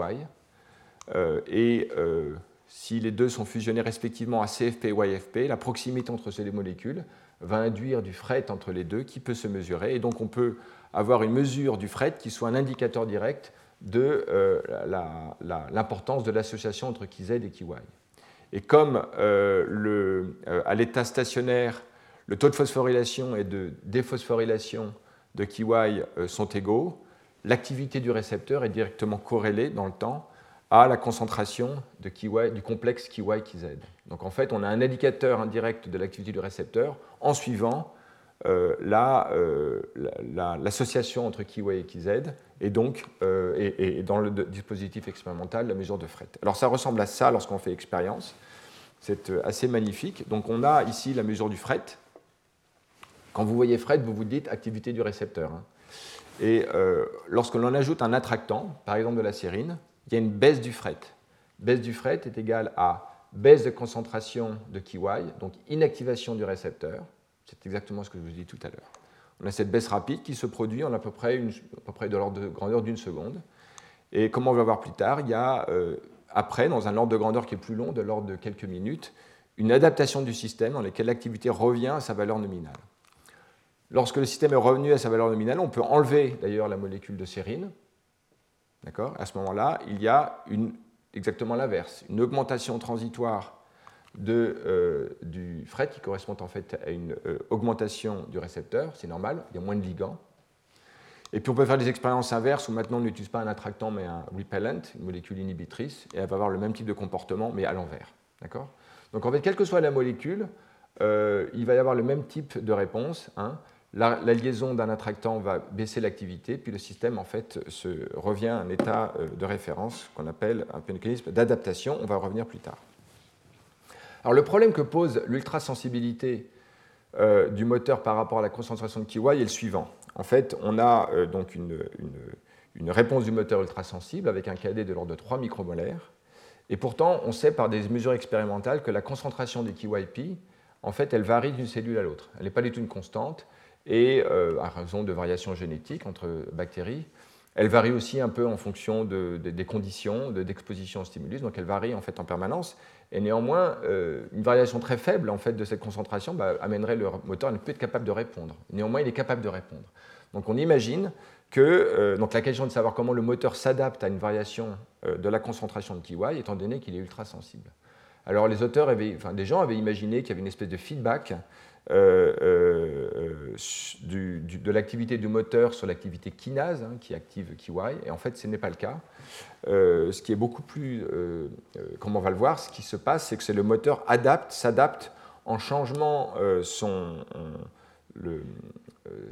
Euh, et euh, si les deux sont fusionnés respectivement à CFP et YFP, la proximité entre ces deux molécules va induire du fret entre les deux qui peut se mesurer. Et donc on peut avoir une mesure du fret qui soit un indicateur direct de l'importance de l'association entre KZ et KY. Et comme le, à l'état stationnaire, le taux de phosphorylation et de déphosphorylation de KY sont égaux, l'activité du récepteur est directement corrélée dans le temps à la concentration de du complexe KY-KZ. Donc en fait, on a un indicateur indirect de l'activité du récepteur en suivant euh, euh, l'association entre KY et KZ et donc euh, et, dans le dispositif expérimental la mesure de fret. Alors ça ressemble à ça lorsqu'on fait expérience. C'est assez magnifique. Donc on a ici la mesure du fret. Quand vous voyez fret, vous vous dites activité du récepteur. Hein. Et euh, lorsque l'on ajoute un attractant, par exemple de la sérine, il y a une baisse du fret. Baisse du fret est égale à baisse de concentration de KY, donc inactivation du récepteur. C'est exactement ce que je vous ai dit tout à l'heure. On a cette baisse rapide qui se produit en à peu près, de l'ordre de grandeur d'une seconde. Et comme on va voir plus tard, il y a euh, après, dans un ordre de grandeur qui est plus long, de l'ordre de quelques minutes, une adaptation du système dans laquelle l'activité revient à sa valeur nominale. Lorsque le système est revenu à sa valeur nominale, on peut enlever d'ailleurs la molécule de sérine. D'accord? À ce moment-là, il y a exactement l'inverse, une augmentation transitoire de, euh, du fret qui correspond en fait à une euh, augmentation du récepteur, c'est normal, il y a moins de ligands. Et puis on peut faire des expériences inverses où maintenant on n'utilise pas un attractant mais un repellent, une molécule inhibitrice, et elle va avoir le même type de comportement mais à l'envers. D'accord? Donc en fait, quelle que soit la molécule, euh, il va y avoir le même type de réponse. Hein, la, liaison d'un attractant va baisser l'activité, puis le système en fait se revient à un état euh, de référence qu'on appelle un mécanisme d'adaptation. On va revenir plus tard. Alors le problème que pose l'ultrasensibilité euh, du moteur par rapport à la concentration de KY est le suivant. En fait, on a euh, donc une, une, réponse du moteur ultrasensible avec un KD de l'ordre de 3 micromolaires. Et pourtant, on sait par des mesures expérimentales que la concentration des KYP, en fait, elle varie d'une cellule à l'autre. Elle n'est pas du tout une constante et euh, à raison de variations génétiques entre bactéries. Elle varie aussi un peu en fonction des conditions d'exposition au stimulus, donc elle varie en fait en permanence. Et néanmoins, euh, une variation très faible en fait de cette concentration bah, amènerait le moteur à ne plus être capable de répondre. Néanmoins, il est capable de répondre. Donc on imagine que euh, donc la question de savoir comment le moteur s'adapte à une variation de la concentration de KY, étant donné qu'il est ultra sensible. Alors les auteurs, avaient, enfin des gens avaient imaginé qu'il y avait une espèce de feedback euh, euh, de l'activité du moteur sur l'activité kinase hein, qui active KY, et en fait ce n'est pas le cas. Euh, ce qui est beaucoup plus, comme on va le voir, ce qui se passe, c'est que le moteur adapte, s'adapte en changement son,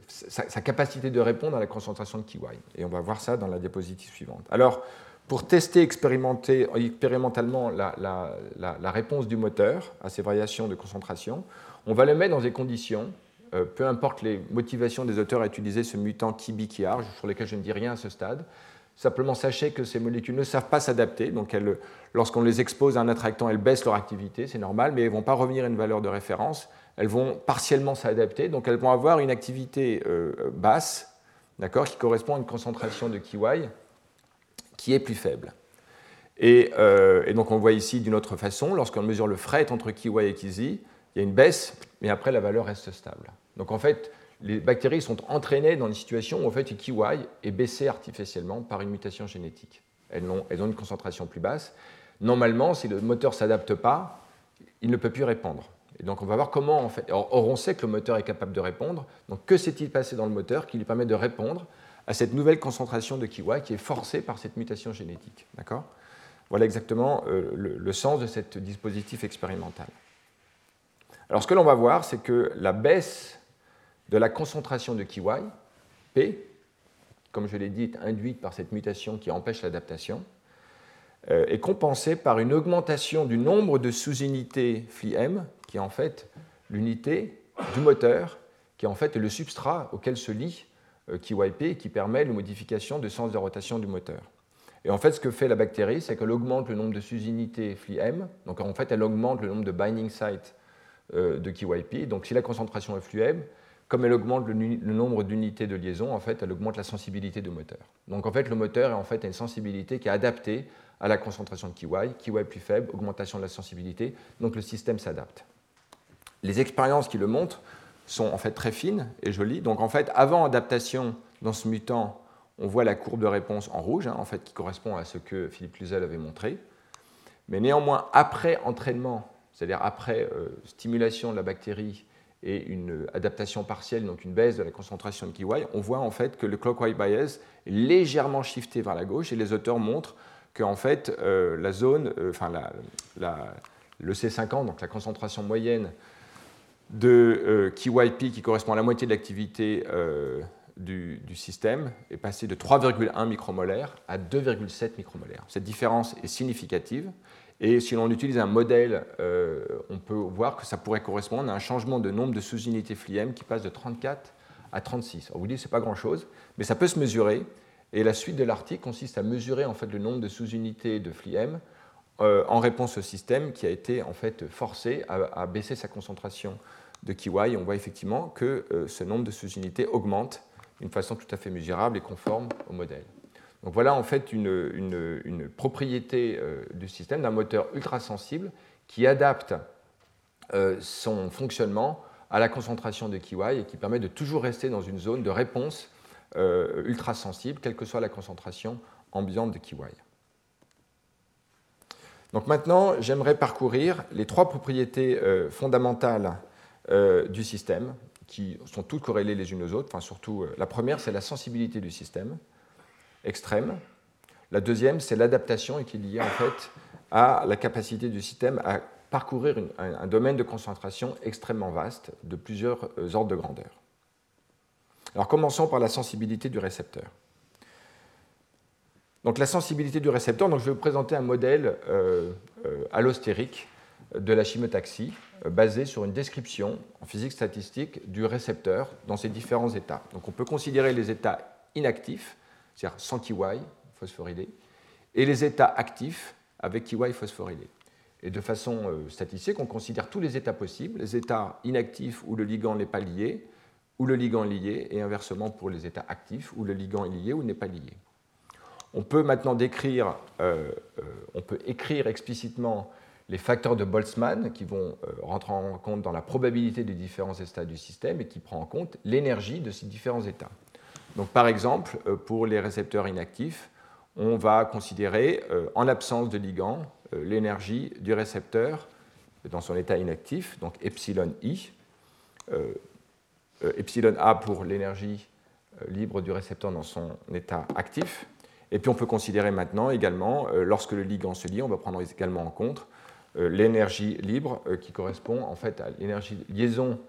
sa, capacité de répondre à la concentration de KY. Et on va voir ça dans la diapositive suivante. Alors, pour tester expérimentalement la, la, réponse du moteur à ces variations de concentration, on va le mettre dans des conditions, euh, peu importe les motivations des auteurs à utiliser ce mutant Kibikiar, sur lequel je ne dis rien à ce stade. Simplement, sachez que ces molécules ne savent pas s'adapter, donc lorsqu'on les expose à un attractant, elles baissent leur activité, c'est normal, mais elles ne vont pas revenir à une valeur de référence, elles vont partiellement s'adapter, donc elles vont avoir une activité euh, basse, d'accord, qui correspond à une concentration de KY qui est plus faible. Et, euh, et donc on voit ici d'une autre façon, lorsqu'on mesure le fret entre KY et KZ, il y a une baisse, mais après la valeur reste stable. Donc en fait, les bactéries sont entraînées dans une situation où en fait KY est baissé artificiellement par une mutation génétique. Elles ont, elles ont une concentration plus basse. Normalement, si le moteur ne s'adapte pas, il ne peut plus répondre. Et donc on va voir comment en fait. Or, on sait que le moteur est capable de répondre. Donc que s'est-il passé dans le moteur qui lui permet de répondre à cette nouvelle concentration de KY qui est forcée par cette mutation génétique? D'accord? Voilà exactement euh, le sens de ce dispositif expérimental. Alors ce que l'on va voir, c'est que la baisse de la concentration de KY, P, comme je l'ai dit, induite par cette mutation qui empêche l'adaptation, euh, est compensée par une augmentation du nombre de sous-unités FLI-M, qui est en fait l'unité du moteur, qui est en fait le substrat auquel se lie euh, KYP qui permet la modification de sens de rotation du moteur. Et en fait, ce que fait la bactérie, c'est qu'elle augmente le nombre de sous-unités FLI-M, donc en fait, elle augmente le nombre de binding sites de KYP. Donc si la concentration est fluide, comme elle augmente le, nombre d'unités de liaison, en fait, elle augmente la sensibilité du moteur. Donc en fait, le moteur en fait, a une sensibilité qui est adaptée à la concentration de KY. KY plus faible, augmentation de la sensibilité, donc le système s'adapte. Les expériences qui le montrent sont en fait très fines et jolies. Donc en fait, avant adaptation dans ce mutant, on voit la courbe de réponse en rouge, hein, en fait, qui correspond à ce que Philippe Cluzel avait montré. Mais néanmoins, après entraînement, c'est-à-dire après euh, stimulation de la bactérie et une adaptation partielle, donc une baisse de la concentration de KY, on voit en fait que le clockwise bias est légèrement shifté vers la gauche et les auteurs montrent que en fait euh, la zone, euh, enfin le C50, donc la concentration moyenne de KYP qui correspond à la moitié de l'activité du, système est passé de 3,1 micromolaires à 2,7 micromolaires. Cette différence est significative. Et si l'on utilise un modèle, euh, on peut voir que ça pourrait correspondre à un changement de nombre de sous-unités FLIEM qui passe de 34 à 36. Alors vous dites que ce n'est pas grand-chose, mais ça peut se mesurer. Et la suite de l'article consiste à mesurer en fait, le nombre de sous-unités de FLIEM euh, en réponse au système qui a été en fait, forcé à, baisser sa concentration de KY. On voit effectivement que euh, ce nombre de sous-unités augmente d'une façon tout à fait mesurable et conforme au modèle. Donc voilà en fait une, propriété euh, du système d'un moteur ultra sensible qui adapte euh, son fonctionnement à la concentration de KY et qui permet de toujours rester dans une zone de réponse euh, ultra sensible, quelle que soit la concentration ambiante de KY. Donc maintenant, j'aimerais parcourir les trois propriétés fondamentales du système qui sont toutes corrélées les unes aux autres. Enfin, surtout, euh, la première, c'est la sensibilité du système extrême. La deuxième, c'est l'adaptation qui est liée en fait à la capacité du système à parcourir un, domaine de concentration extrêmement vaste de plusieurs euh, ordres de grandeur. Alors commençons par la sensibilité du récepteur. Donc la sensibilité du récepteur, donc je vais vous présenter un modèle euh, euh allostérique de la chimiotaxie basé sur une description en physique statistique du récepteur dans ses différents états. Donc on peut considérer les états inactifs, c'est-à-dire sans KY phosphorylé, et les états actifs avec KY phosphorylé. Et de façon euh, statistique, on considère tous les états possibles, les états inactifs où le ligand n'est pas lié, où le ligand est lié, et inversement pour les états actifs où le ligand est lié ou n'est pas lié. On peut maintenant décrire, euh, on peut écrire explicitement les facteurs de Boltzmann qui vont euh, rentrer en compte dans la probabilité des différents états du système et qui prend en compte l'énergie de ces différents états. Donc, par exemple, euh, pour les récepteurs inactifs, on va considérer, euh, en l'absence de ligand, l'énergie du récepteur dans son état inactif, donc epsilon i, epsilon a pour l'énergie libre du récepteur dans son état actif. Et puis on peut considérer maintenant également, lorsque le ligand se lie, on va prendre également en compte euh, l'énergie libre euh, qui correspond en fait à l'énergie liaison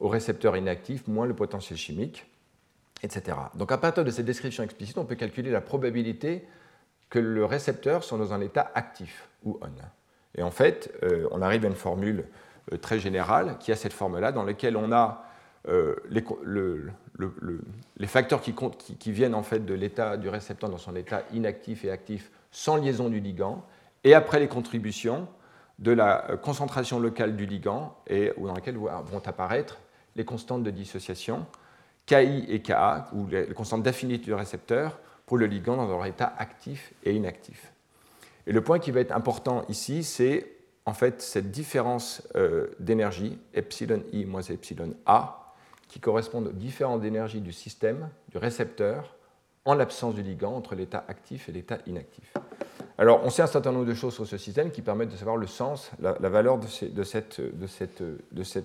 au récepteur inactif moins le potentiel chimique, etc. Donc à partir de cette description explicite, on peut calculer la probabilité que le récepteur soit dans un état actif ou on. Et en fait, euh, on arrive à une formule très générale qui a cette forme-là dans laquelle on a les, les, facteurs qui, qui, qui, viennent en fait de l'état du récepteur dans son état inactif et actif sans liaison du ligand, et après les contributions, de la euh, concentration locale du ligand et dans laquelle vont apparaître les constantes de dissociation KI et Ka, ou les constantes d'affinité du récepteur pour le ligand dans leur état actif et inactif. Et le point qui va être important ici, c'est en fait cette différence euh, d'énergie, epsilon i moins epsilon a, qui correspondent aux différentes énergies du système, du récepteur, en l'absence du ligand entre l'état actif et l'état inactif. Alors, on sait un certain nombre de choses sur ce système qui permettent de savoir le sens, la, valeur de, cette,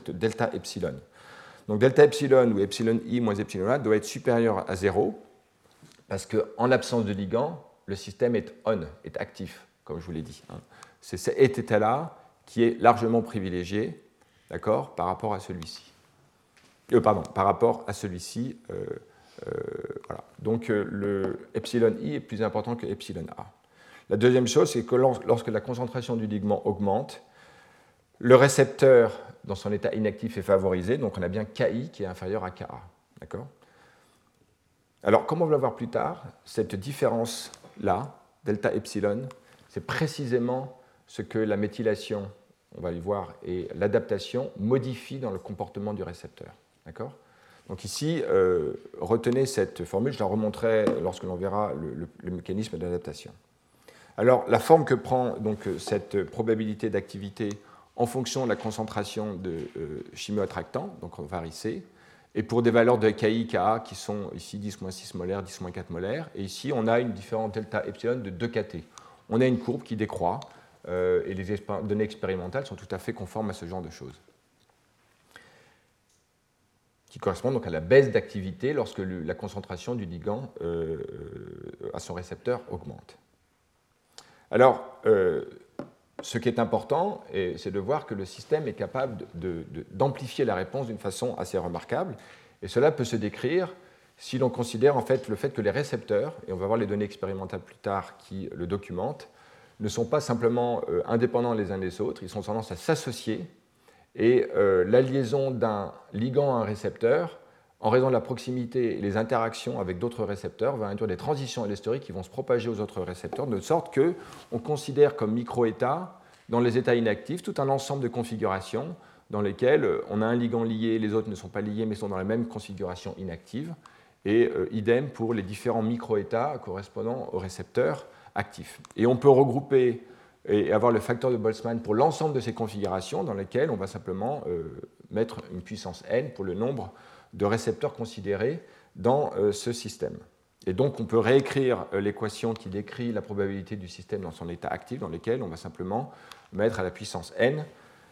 delta epsilon. Donc, delta epsilon ou epsilon i moins epsilon a doit être supérieur à 0 parce qu'en l'absence de ligand, le système est on, est actif, comme je vous l'ai dit. Hein. C'est cet état-là qui est largement privilégié d'accord, par rapport à celui-ci. Euh, pardon, par rapport à celui-ci. Euh, euh, voilà. Donc, le epsilon i est plus important que epsilon a. La deuxième chose, c'est que lorsque la concentration du ligand augmente, le récepteur dans son état inactif est favorisé, donc on a bien KI qui est inférieur à Ka. Alors, comme on va le voir plus tard, cette différence-là, delta epsilon, c'est précisément ce que la méthylation, on va y voir, et l'adaptation modifient dans le comportement du récepteur. Donc ici, euh, retenez cette formule, je la remonterai lorsque l'on verra le mécanisme d'adaptation. Alors, la forme que prend donc, cette probabilité d'activité en fonction de la concentration de euh, chimioattractants, donc en varicé, et pour des valeurs de KI, KA qui sont ici 10-6 molaires, 10-4 molaires. Et ici, on a une différence delta epsilon de 2 kt. On a une courbe qui décroît, euh, et les données expérimentales sont tout à fait conformes à ce genre de choses. Qui correspond donc à la baisse d'activité lorsque la concentration du ligand euh, à son récepteur augmente. Alors, euh, ce qui est important, c'est de voir que le système est capable d'amplifier la réponse d'une façon assez remarquable. Et cela peut se décrire si l'on considère en fait le fait que les récepteurs, et on va voir les données expérimentales plus tard qui le documentent, ne sont pas simplement euh, indépendants les uns des autres, ils ont tendance à s'associer. Et euh, la liaison d'un ligand à un récepteur, en raison de la proximité et les interactions avec d'autres récepteurs, va induire des transitions allostériques qui vont se propager aux autres récepteurs, de sorte qu'on considère comme micro-états, dans les états inactifs, tout un ensemble de configurations dans lesquelles euh, on a un ligand lié, les autres ne sont pas liés mais sont dans la même configuration inactive, et euh, idem pour les différents micro-états correspondant aux récepteurs actifs. Et on peut regrouper et avoir le facteur de Boltzmann pour l'ensemble de ces configurations dans lesquelles on va simplement euh, mettre une puissance n pour le nombre de récepteurs considérés dans euh, ce système. Et donc on peut réécrire euh, l'équation qui décrit la probabilité du système dans son état actif, dans lequel on va simplement mettre à la puissance n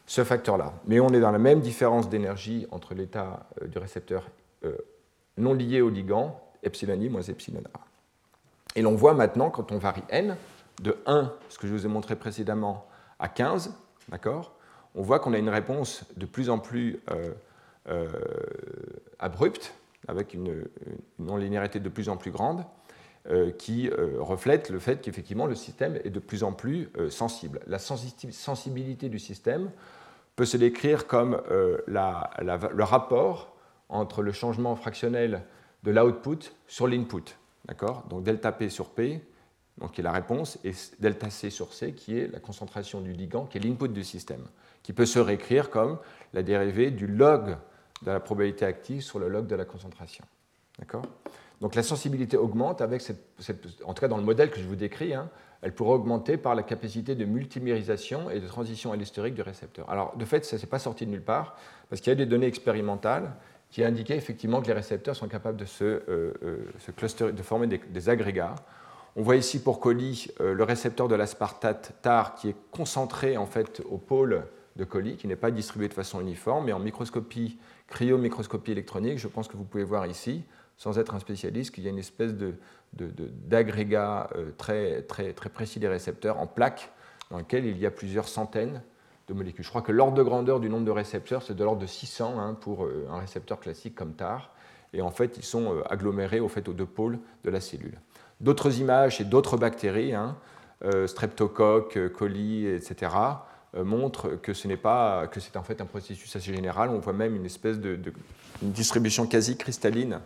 ce facteur-là. Mais on est dans la même différence d'énergie entre l'état euh, du récepteur non lié au ligand, epsilon i moins epsilon a. Et l'on voit maintenant, quand on varie n, de 1, ce que je vous ai montré précédemment, à 15, d'accord on voit qu'on a une réponse de plus en plus abrupte, avec une, non-linéarité de plus en plus grande, euh, qui euh, reflète le fait qu'effectivement le système est de plus en plus sensible. La sensibilité du système peut se décrire comme le rapport entre le changement fractionnel de l'output sur l'input. Donc delta P sur P, donc qui est la réponse, et delta C sur C, qui est la concentration du ligand, qui est l'input du système, qui peut se réécrire comme la dérivée du log de la probabilité active sur le log de la concentration. D'accord? Donc la sensibilité augmente avec cette, En tout cas, dans le modèle que je vous décris, hein, elle pourrait augmenter par la capacité de multimérisation et de transition allostérique du récepteur. Alors, de fait, ça ne s'est pas sorti de nulle part, parce qu'il y a des données expérimentales qui indiquaient effectivement que les récepteurs sont capables de, se, euh, euh, de former des, agrégats. On voit ici pour colis euh, le récepteur de l'aspartate TAR qui est concentré en fait au pôle de colis, qui n'est pas distribué de façon uniforme, mais en microscopie cryomicroscopie électronique, je pense que vous pouvez voir ici, sans être un spécialiste, qu'il y a une espèce d'agrégat euh, très, très, précis des récepteurs en plaques dans lequel il y a plusieurs centaines de molécules. Je crois que l'ordre de grandeur du nombre de récepteurs, c'est de l'ordre de 600 hein, pour euh, un récepteur classique comme TAR. Et en fait, ils sont euh, agglomérés au fait aux deux pôles de la cellule. D'autres images et d'autres bactéries, hein, streptocoques, coli, etc., montre que ce n'est pas que c'est en fait un processus assez général. On voit même une espèce de, distribution quasi cristalline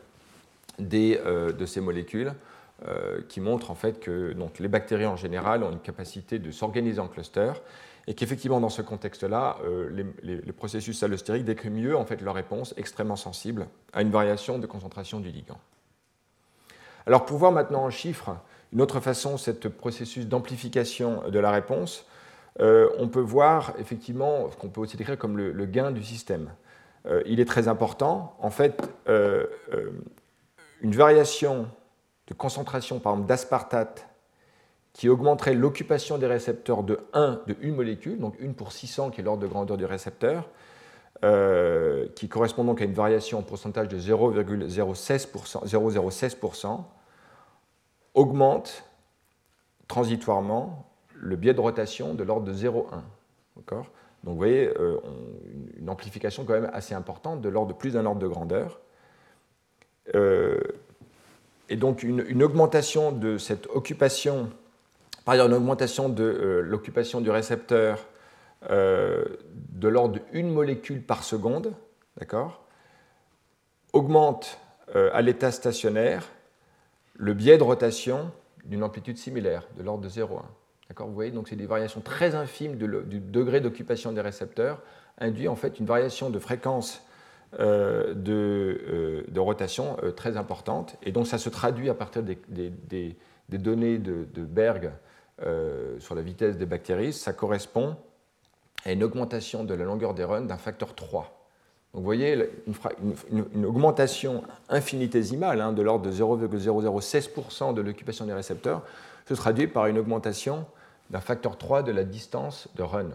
des, euh, de ces molécules euh, qui montre en fait que les bactéries en général ont une capacité de s'organiser en cluster et qu'effectivement dans ce contexte-là, les, processus allostériques décrivent mieux en fait leur réponse extrêmement sensible à une variation de concentration du ligand. Alors pour voir maintenant en chiffres une autre façon, ce processus d'amplification de la réponse, euh, on peut voir effectivement ce qu'on peut aussi décrire comme le, gain du système. Euh, il est très important. En fait, euh, une variation de concentration, par exemple, d'aspartate qui augmenterait l'occupation des récepteurs de 1 de une molécule, donc 1 pour 600 qui est l'ordre de grandeur du récepteur, qui correspond donc à une variation en pourcentage de 0,016%, augmente transitoirement le biais de rotation de l'ordre de 0,1. Donc vous voyez, euh, une amplification quand même assez importante, de l'ordre de plus d'un ordre de grandeur. Euh, et donc une, augmentation de cette occupation, par ailleurs une augmentation de euh, l'occupation du récepteur de l'ordre d'une molécule par seconde, d'accord, augmente à l'état stationnaire le biais de rotation d'une amplitude similaire, de l'ordre de 0,1. Vous voyez, donc c'est des variations très infimes du degré d'occupation des récepteurs, induit en fait une variation de fréquence euh, euh, de, rotation euh, très importante. Et donc ça se traduit à partir des, données de, Berg sur la vitesse des bactéries. Ça correspond à une augmentation de la longueur des runs d'un facteur 3. Donc vous voyez une, augmentation infinitésimale hein, de l'ordre de 0,016% de l'occupation des récepteurs se traduit par une augmentation d'un facteur 3 de la distance de run.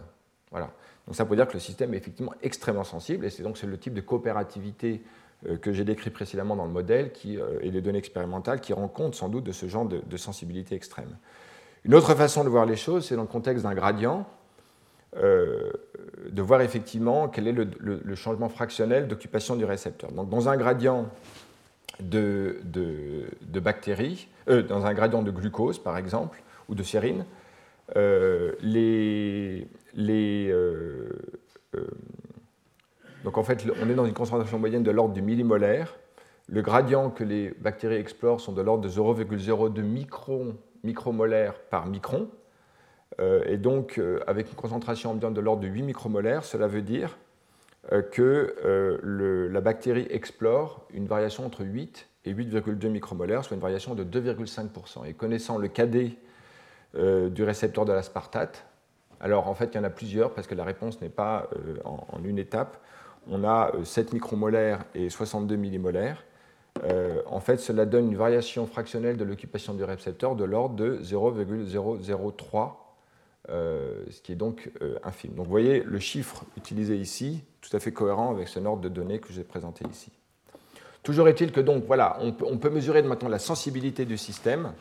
Voilà. Donc ça peut dire que le système est effectivement extrêmement sensible et c'est donc le type de coopérativité euh, que j'ai décrit précédemment dans le modèle qui, euh, et les données expérimentales qui rendent compte sans doute de ce genre de, sensibilité extrême. Une autre façon de voir les choses, c'est dans le contexte d'un gradient, euh, de voir effectivement quel est le, changement fractionnel d'occupation du récepteur. Donc dans un gradient de, bactéries, dans un gradient de glucose par exemple, ou de sérine, les, les donc en fait, on est dans une concentration moyenne de l'ordre du millimolaire. Le gradient que les bactéries explorent sont de l'ordre de 0,02 micron, micromolaire par micron. Euh, et donc, euh, avec une concentration ambiante de l'ordre de 8 micromolaires, cela veut dire euh, que la bactérie explore une variation entre 8 et 8,2 micromolaires, soit une variation de 2,5%. Et connaissant le KD du récepteur de l'aspartate, alors en fait il y en a plusieurs parce que la réponse n'est pas en, une étape, on a 7 euh, micromolaires et 62 millimolaires. Euh, en fait, cela donne une variation fractionnelle de l'occupation du récepteur de l'ordre de 0,003, euh, ce qui est donc infime. Donc vous voyez le chiffre utilisé ici, tout à fait cohérent avec ce ordre de données que j'ai présenté ici. Toujours est-il que donc voilà, on peut, mesurer maintenant la sensibilité du système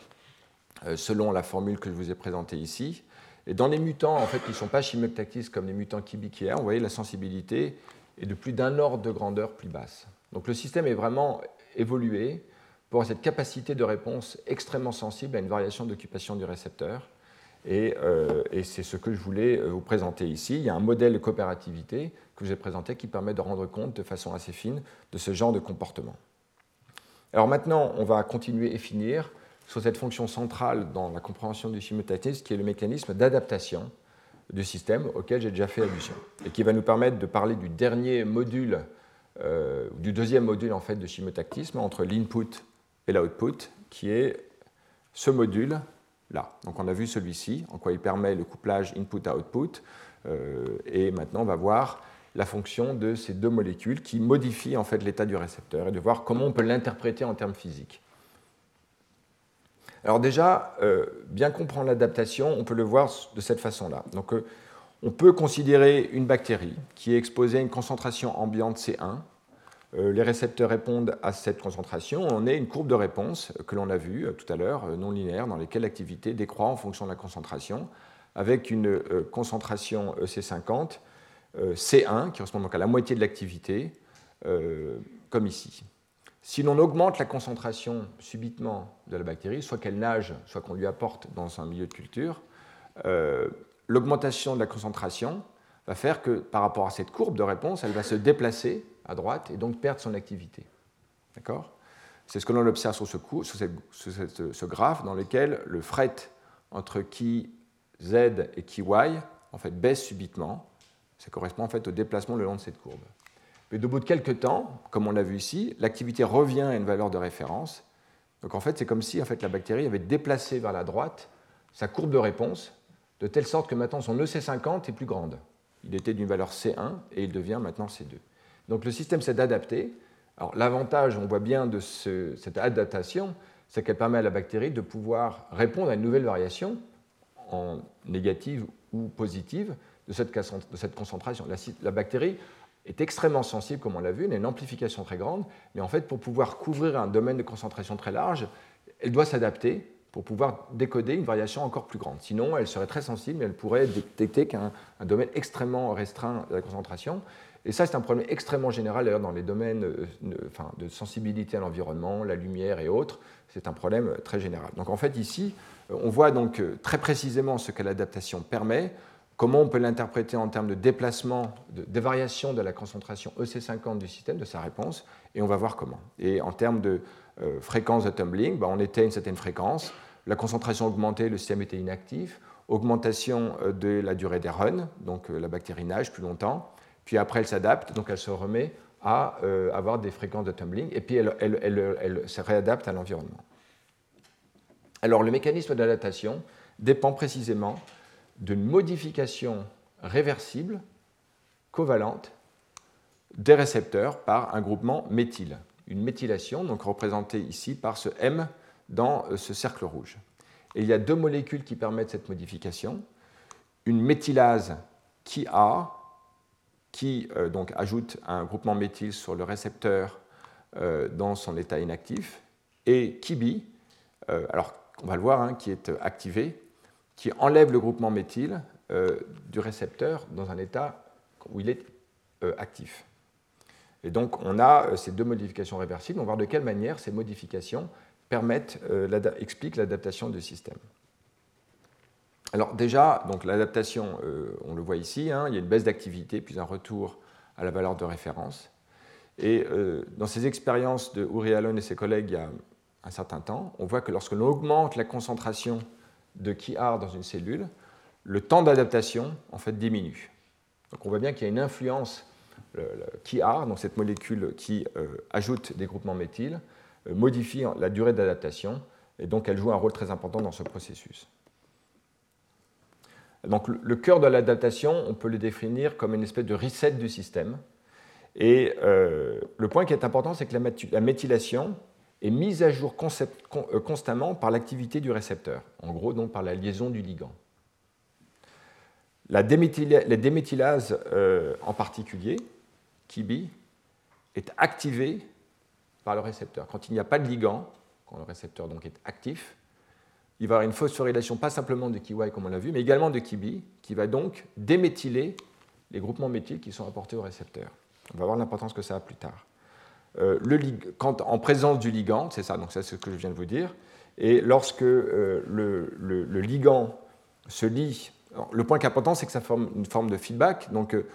selon la formule que je vous ai présentée ici. Et dans les mutants, en fait, qui ne sont pas chimiotactistes comme les mutants kibikiaires, vous voyez la sensibilité et de plus d'un ordre de grandeur plus basse. Donc le système est vraiment évolué pour cette capacité de réponse extrêmement sensible à une variation d'occupation du récepteur. Euh, et, c'est ce que je voulais euh, vous présenter ici. Il y a un modèle de coopérativité que j'ai présenté qui permet de rendre compte de façon assez fine de ce genre de comportement. Alors maintenant, on va continuer et finir sur cette fonction centrale dans la compréhension du chimiotatisme qui est le mécanisme d'adaptation du système auquel j'ai déjà fait allusion, et qui va nous permettre de parler du dernier module, euh, du deuxième module en fait de chimotactisme entre l'input et l'output, qui est ce module Donc on a vu celui-ci, en quoi il permet le couplage input-output, euh, et maintenant on va voir la fonction de ces deux molécules qui modifient en fait l'état du récepteur et de voir comment on peut l'interpréter en termes physiques. Alors déjà, euh, bien comprendre l'adaptation, on peut le voir de cette façon-là. Donc, euh, on peut considérer une bactérie qui est exposée à une concentration ambiante C1. Euh, les récepteurs répondent à cette concentration. On a une courbe de réponse que l'on a vue tout à l'heure, non linéaire, dans laquelle l'activité décroît en fonction de la concentration, avec une concentration EC50 C1 qui correspond donc à la moitié de l'activité, comme ici. Si l'on augmente la concentration subitement de la bactérie, soit qu'elle nage, soit qu'on lui apporte dans un milieu de culture, euh, l'augmentation de la concentration va faire que par rapport à cette courbe de réponse, elle va se déplacer droite et donc perdre son activité. D'accord? C'est ce que l'on observe sur, ce, ce, graphe dans lequel le fret entre qui Z et qui Y en fait, baisse subitement. Ça correspond en fait au déplacement le long de cette courbe. Mais au bout de quelques temps, comme on l'a vu ici, l'activité revient à une valeur de référence. Donc en fait, c'est comme si en fait, la bactérie avait déplacé vers la droite sa courbe de réponse, de telle sorte que maintenant son EC50 est plus grande. Il était d'une valeur C1 et il devient maintenant C2. Donc le système s'est adapté. Alors l'avantage, on voit bien de cette adaptation, c'est qu'elle permet à la bactérie de pouvoir répondre à une nouvelle variation, en négative ou positive, de cette, concentration. La, la bactérie est extrêmement sensible, comme on l'a vu, elle a une amplification très grande, mais en fait, pour pouvoir couvrir un domaine de concentration très large, elle doit s'adapter pour pouvoir décoder une variation encore plus grande. Sinon, elle serait très sensible, mais elle pourrait détecter qu'un domaine extrêmement restreint de la concentration. Et ça, c'est un problème extrêmement général d'ailleurs dans les domaines euh, de sensibilité à l'environnement, la lumière et autres. C'est un problème très général. Donc en fait, ici, euh, on voit donc euh, très précisément ce que l'adaptation permet. Comment on peut l'interpréter en termes de déplacement, de, variation de la concentration EC50 du système, de sa réponse, et on va voir comment. Et en termes de euh, fréquence de tumbling, bah, on était à une certaine fréquence, la concentration augmentait, le système était inactif, augmentation euh, de la durée des runs, donc euh, la bactérie nage plus longtemps, puis après elle s'adapte, donc elle se remet à avoir des fréquences de tumbling, et puis elle, elle se réadapte à l'environnement. Alors le mécanisme d'adaptation dépend précisément d'une modification réversible, covalente, des récepteurs par un groupement méthyle. Une méthylation, donc représentée ici par ce M dans euh, ce cercle rouge. Et il y a deux molécules qui permettent cette modification. Une méthylase qui a, qui euh, donc ajoute un groupement méthyle sur le récepteur euh, dans son état inactif, et Kibi, alors on va le voir, hein, qui est activé, qui enlève le groupement méthyle du récepteur dans un état où il est actif. Et donc on a ces deux modifications réversibles. On va voir de quelle manière ces modifications euh, expliquent l'adaptation du système. Alors déjà, donc l'adaptation, euh, on le voit ici, hein, il y a une baisse d'activité puis un retour à la valeur de référence. Et euh, dans ces expériences de Uri Allen et ses collègues il y a un certain temps, on voit que lorsque l'on augmente la concentration de KIR dans une cellule, le temps d'adaptation en fait diminue. Donc on voit bien qu'il y a une influence le, donc cette molécule qui ajoute des groupements méthyl, euh, modifie la durée d'adaptation, et donc elle joue un rôle très important dans ce processus. Donc le cœur de l'adaptation, on peut le définir comme une espèce de reset du système. Et euh, le point qui est important, c'est que la, méthylation est mise à jour euh, constamment par l'activité du récepteur, en gros donc par la liaison du ligand. La, déméthylase en particulier, KIBI, est activée par le récepteur. Quand il n'y a pas de ligand, quand le récepteur donc est actif, il va y avoir une phosphorylation pas simplement de KY comme on l'a vu, mais également de KIBI, qui va donc déméthyler les groupements méthyles qui sont apportés au récepteur. On va voir l'importance que ça a plus tard. Euh, quand, en présence du ligand, c'est ça, donc c'est ce que je viens de vous dire, et lorsque euh, le, ligand se lie, le point est important, c'est que ça forme une forme de feedback, donc euh,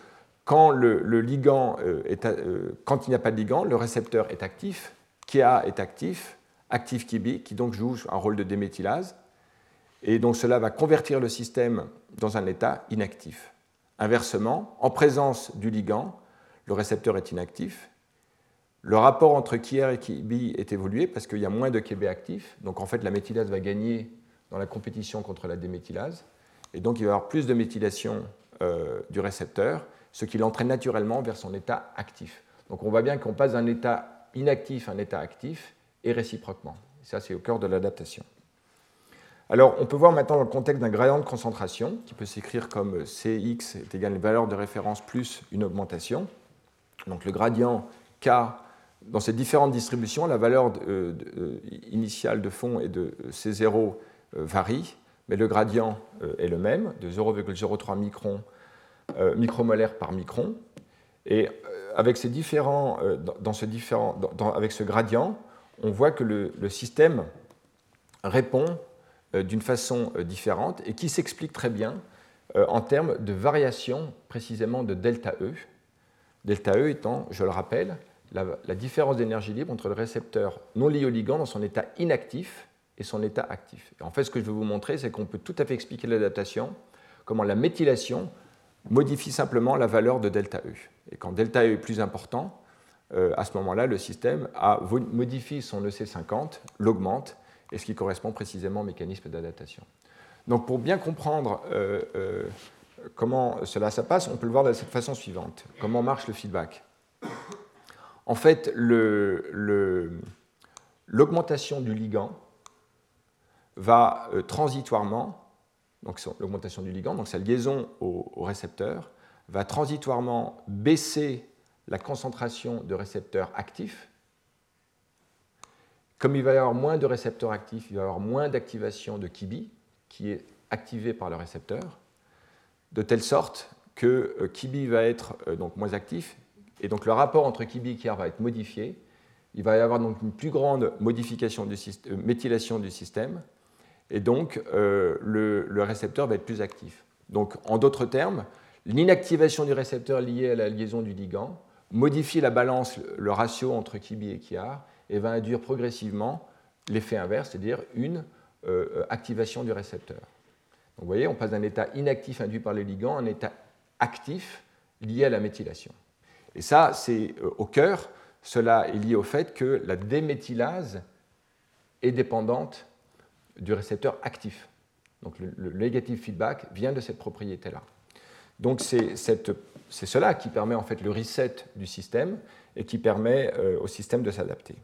quand, le, ligand euh, quand il n'y a pas de ligand, le récepteur est actif, KA est actif, actif KIBI, qui donc joue un rôle de déméthylase, et donc cela va convertir le système dans un état inactif. Inversement, en présence du ligand, le récepteur est inactif. Le rapport entre KIR et KIBI est évolué parce qu'il y a moins de KB actif. Donc en fait, la méthylase va gagner dans la compétition contre la déméthylase. Et donc il va y avoir plus de méthylation euh, du récepteur ce qui l'entraîne naturellement vers son état actif. Donc on voit bien qu'on passe d'un état inactif à un état actif et réciproquement. Ça, c'est au cœur de l'adaptation. Alors, on peut voir maintenant dans le contexte d'un gradient de concentration, qui peut s'écrire comme Cx est égal à une valeur de référence plus une augmentation. Donc le gradient K, dans ces différentes distributions, la valeur euh, euh, initiale de fond et de C0 euh, varie, mais le gradient est le même, de 0,03 microns euh, micromolaire par micron. Et avec, ces différents, dans avec ce gradient, on voit que le, système répond d'une façon différente et qui s'explique très bien en termes de variation précisément de delta E. Delta E étant, je le rappelle, la, différence d'énergie libre entre le récepteur non lié au ligand dans son état inactif et son état actif. En fait, ce que je veux vous montrer, c'est qu'on peut tout à fait expliquer l'adaptation, comment la méthylation modifie simplement la valeur de delta E. Et quand delta E est plus important, euh, à ce moment-là, le système modifie son EC50, l'augmente, et ce qui correspond précisément au mécanisme d'adaptation. Donc pour bien comprendre euh, euh, comment cela se passe, on peut le voir de cette façon suivante. Comment marche le feedback? En fait, l'augmentation du ligand va transitoirement donc l'augmentation du ligand, donc sa liaison au, récepteur, va transitoirement baisser la concentration de récepteurs actifs. Comme il va y avoir moins de récepteurs actifs, il va y avoir moins d'activation de KIBI, qui est activé par le récepteur, de telle sorte que euh, KIBI va être euh, donc moins actif, et donc le rapport entre KIBI et KIR va être modifié. Il va y avoir donc une plus grande modification euh, méthylation du système, et donc euh, le, récepteur va être plus actif. Donc en d'autres termes, l'inactivation du récepteur liée à la liaison du ligand modifie la balance, le ratio entre Kibi et Kiar, et va induire progressivement l'effet inverse, c'est-à-dire une euh, activation du récepteur. Donc vous voyez, on passe d'un état inactif induit par le ligand à un état actif lié à la méthylation. Et ça, c'est euh, au cœur, cela est lié au fait que la déméthylase est dépendante du récepteur actif. Donc le, negative feedback vient de cette propriété-là. Donc c'est cela qui permet en fait le reset du système et qui permet euh, au système de s'adapter.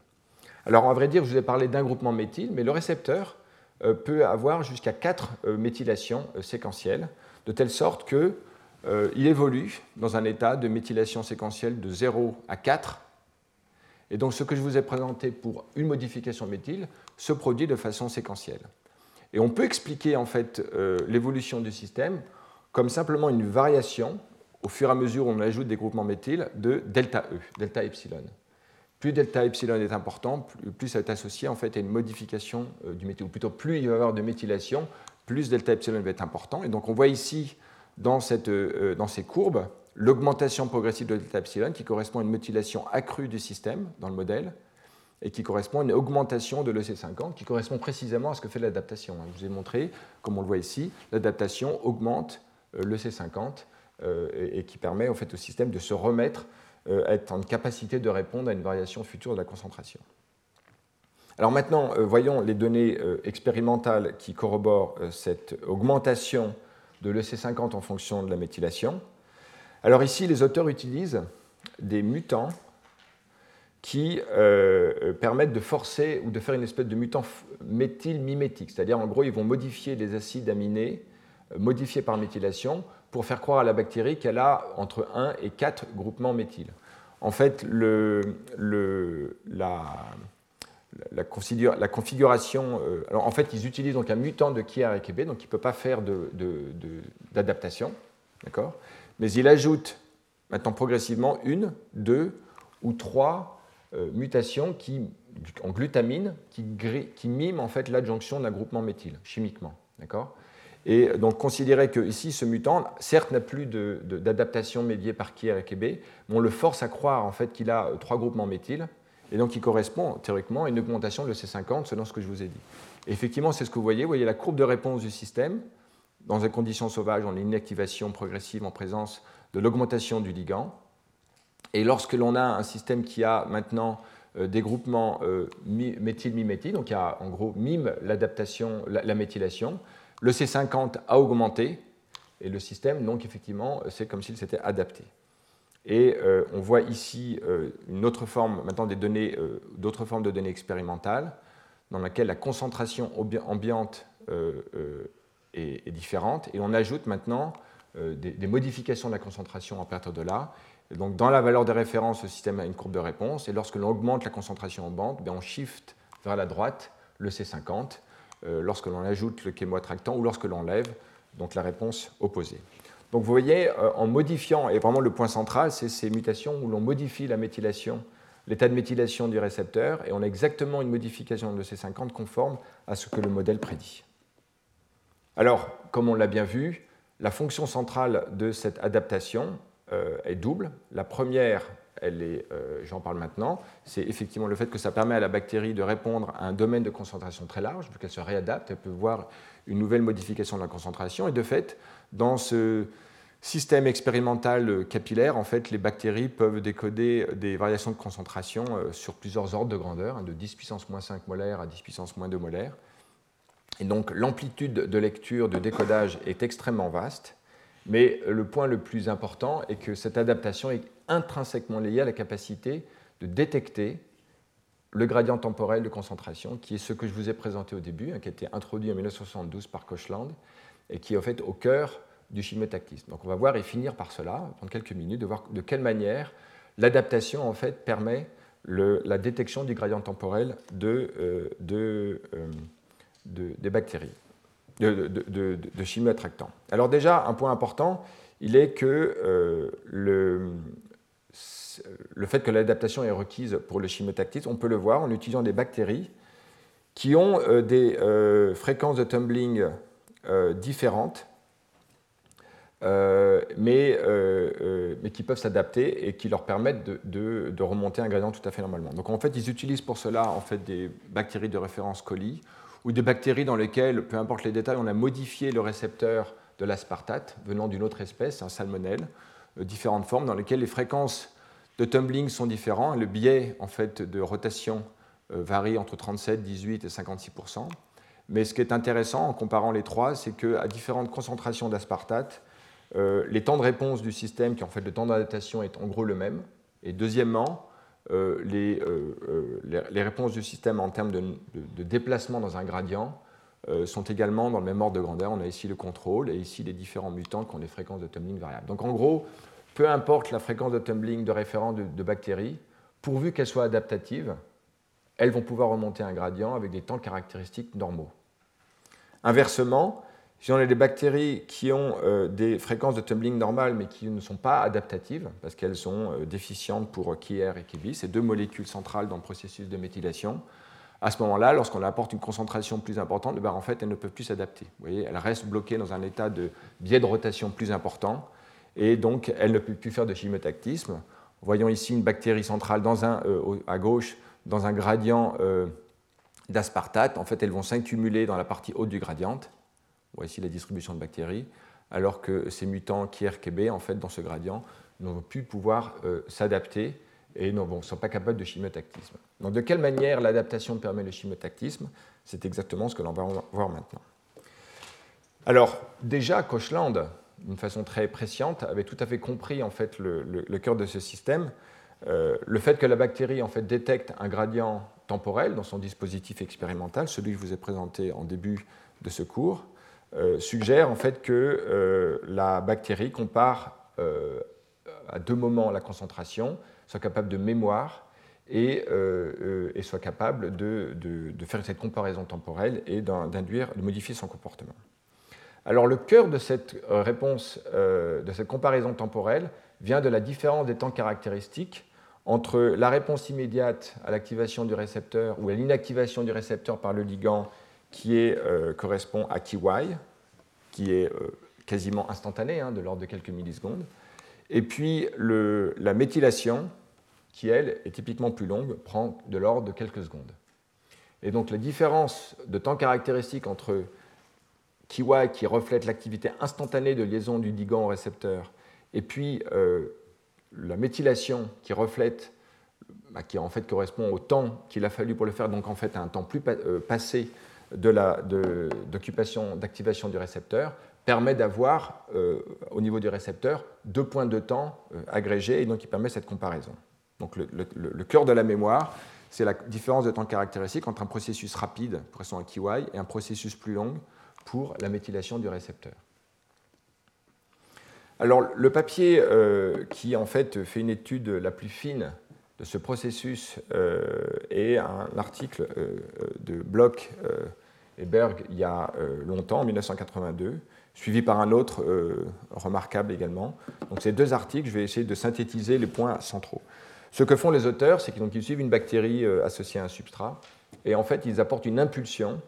Alors, à vrai dire, je vous ai parlé d'un groupement méthyle, mais le récepteur euh, peut avoir jusqu'à 4 euh, méthylations séquentielles, de telle sorte qu'il évolue dans un état de méthylation séquentielle de 0 à 4. Et donc, ce que je vous ai présenté pour une modification méthyle se produit de façon séquentielle. Et on peut expliquer en fait l'évolution du système comme simplement une variation au fur et à mesure où on ajoute des groupements méthyl de delta E, delta epsilon. Plus delta epsilon est important, plus ça est associé en fait à une modification euh, du méthyle, ou plutôt plus il va y avoir de méthylation, plus delta epsilon va être important. Et donc on voit ici dans, cette, euh, dans ces courbes l'augmentation progressive de delta epsilon qui correspond à une méthylation accrue du système dans le modèle et qui correspond à une augmentation de l'EC50 qui correspond précisément à ce que fait l'adaptation. Je vous ai montré, comme on le voit ici, l'adaptation augmente euh, l'EC50 euh, et, qui permet au, système de se remettre, euh, être en capacité de répondre à une variation future de la concentration. Alors maintenant, voyons les données expérimentales qui corroborent cette augmentation de l'EC50 en fonction de la méthylation. Alors ici, les auteurs utilisent des mutants qui permettent de forcer ou de faire une espèce de mutant méthylmimétique, c'est-à-dire en gros, ils vont modifier les acides aminés modifiés par méthylation pour faire croire à la bactérie qu'elle a entre 1 et 4 groupements méthyl. En fait, la, configuration. Euh, alors en fait, ils utilisent donc un mutant de Kb, donc il ne peut pas faire d'adaptation, d'accord? Mais ils ajoutent maintenant progressivement une, deux ou trois euh, mutations qui, en glutamine qui, qui miment en fait l'adjonction d'un groupement méthyl chimiquement, d'accord? Et donc considérer que ici, ce mutant, certes, n'a plus d'adaptation médiée par Kier et Kb, mais on le force à croire en fait qu'il a euh, trois groupements méthyl, et donc il correspond théoriquement à une augmentation de C50 selon ce que je vous ai dit. effectivement, c'est ce que vous voyez. Vous voyez la courbe de réponse du système. Dans une condition sauvage, on a une activation progressive en présence de l'augmentation du ligand. Et lorsque l'on a un système qui a maintenant euh, des groupements euh, méthyl-miméthyl, donc qui a en gros mime l'adaptation, la méthylation, le C50 a augmenté et le système, donc effectivement, c'est comme s'il s'était adapté. Et euh, on voit ici euh, une autre forme, maintenant des données, euh, d'autres formes de données expérimentales, dans laquelle la concentration ambiante est, différente, et on ajoute maintenant des, modifications de la concentration à partir de là. donc dans la valeur de référence, le système a une courbe de réponse, et lorsque l'on augmente la concentration ambiante, ben, on shift vers la droite le C50, euh, lorsque l'on ajoute le chémoattractant ou lorsque l'on lève, donc la réponse opposée. Donc vous voyez, euh, en modifiant, et vraiment le point central, c'est ces mutations où l'on modifie la méthylation, l'état de méthylation du récepteur, et on a exactement une modification de ces 50 conforme à ce que le modèle prédit. Alors, comme on l'a bien vu, la fonction centrale de cette adaptation euh, est double. La première, euh, j'en parle maintenant, c'est effectivement le fait que ça permet à la bactérie de répondre à un domaine de concentration très large, vu qu'elle se réadapte, elle peut voir une nouvelle modification de la concentration, et de fait, dans ce système expérimental capillaire, en fait, les bactéries peuvent décoder des variations de concentration euh, sur plusieurs ordres de grandeur, hein, de 10 puissance moins 5 molaires à 10 puissance moins 2 molaires. Et donc l'amplitude de lecture, de décodage est extrêmement vaste. Mais le point le plus important est que cette adaptation est intrinsèquement liée à la capacité de détecter le gradient temporel de concentration, qui est ce que je vous ai présenté au début, hein, qui a été introduit en 1972 par Kochland, et qui est au cœur du chimiotactisme. Donc on va voir et finir par cela, prendre quelques minutes, de voir de quelle manière l'adaptation en fait permet la détection du gradient temporel euh, euh, des bactéries de, de, de, Alors déjà, un point important, il est que euh, le, le, fait que l'adaptation est requise pour le chimiotactisme, on peut le voir en utilisant des bactéries qui ont euh, des euh, fréquences de tumbling différentes, mais, mais, qui peuvent s'adapter et qui leur permettent de, de, remonter un gradient tout à fait normalement. Donc en fait, ils utilisent pour cela en fait, des bactéries de référence coli ou des bactéries dans lesquelles, peu importe les détails, on a modifié le récepteur de l'aspartate venant d'une autre espèce, un salmonelle, euh, différentes formes dans lesquelles les fréquences de tumbling sont différentes. Le biais en fait, de rotation euh, varie entre 37, 18 et 56% Mais ce qui est intéressant en comparant les trois, c'est qu'à différentes concentrations d'aspartate, les temps de réponse du système, qui en fait le temps d'adaptation est en gros le même. Et deuxièmement, les, les, réponses du système en termes de, de déplacement dans un gradient sont également dans le même ordre de grandeur. On a ici le contrôle et ici les différents mutants qui ont des fréquences de tumbling variables. Donc en gros, peu importe la fréquence de tumbling de référence de, bactéries, pourvu qu'elles soient adaptatives, elles vont pouvoir remonter un gradient avec des temps caractéristiques normaux. Inversement, si on a des bactéries qui ont euh, des fréquences de tumbling normales mais qui ne sont pas adaptatives, parce qu'elles sont euh, déficientes pour KIR et KIBI, ces deux molécules centrales dans le processus de méthylation, à ce moment-là, lorsqu'on apporte une concentration plus importante, ben, en fait, elles ne peuvent plus s'adapter. Vous voyez, elles restent bloquées dans un état de biais de rotation plus important, et donc elles ne peuvent plus faire de chimiotactisme. Voyons ici une bactérie centrale dans un, euh, à gauche dans un gradient d'aspartate. En fait, elles vont s'accumuler dans la partie haute du gradient. Voici la distribution de bactéries, alors que ces mutants KRKB, en fait, dans ce gradient, n'ont plus pouvoir euh, s'adapter et ne sont pas capables de chimiotactisme. Donc, de quelle manière l'adaptation permet le chimiotactisme? C'est exactement ce que l'on va voir maintenant. Alors, déjà, Kochland, d'une façon très presciente, avait tout à fait compris en fait le, cœur de ce système. Euh, le fait que la bactérie en fait détecte un gradient temporel dans son dispositif expérimental, celui que je vous ai présenté en début de ce cours, suggère en fait que euh, la bactérie compare à deux moments la concentration, soit capable de mémoire et, soit capable de, faire cette comparaison temporelle et d'induire, de modifier son comportement. Alors le cœur de cette euh, réponse, euh, de cette comparaison temporelle, vient de la différence des temps caractéristiques entre la réponse immédiate à l'activation du récepteur ou à l'inactivation du récepteur par le ligand qui euh, correspond à KY, qui est quasiment instantané, hein, de l'ordre de quelques millisecondes, et puis la méthylation, qui elle est typiquement plus longue, prend de l'ordre de quelques secondes. Et donc la différence de temps caractéristique entre KY qui reflète l'activité instantanée de liaison du ligand au récepteur, et puis euh, la méthylation qui reflète, bah, qui en fait correspond au temps qu'il a fallu pour le faire, donc en fait à un temps plus euh, passé d'activation du récepteur, permet d'avoir euh, au niveau du récepteur deux points de temps agrégés et donc il permet cette comparaison. Donc le, cœur de la mémoire, c'est la différence de temps caractéristique entre un processus rapide, correspond à KY, et un processus plus long, pour la méthylation du récepteur. Alors, le papier euh, qui en fait fait une étude la plus fine de ce processus euh, est un article euh, de Bloch et Berg il y a longtemps, en 1982, suivi par un autre remarquable également. Donc, ces deux articles, je vais essayer de synthétiser les points centraux. Ce que font les auteurs, c'est qu'ils suivent une bactérie associée à un substrat, et en fait, ils apportent une impulsion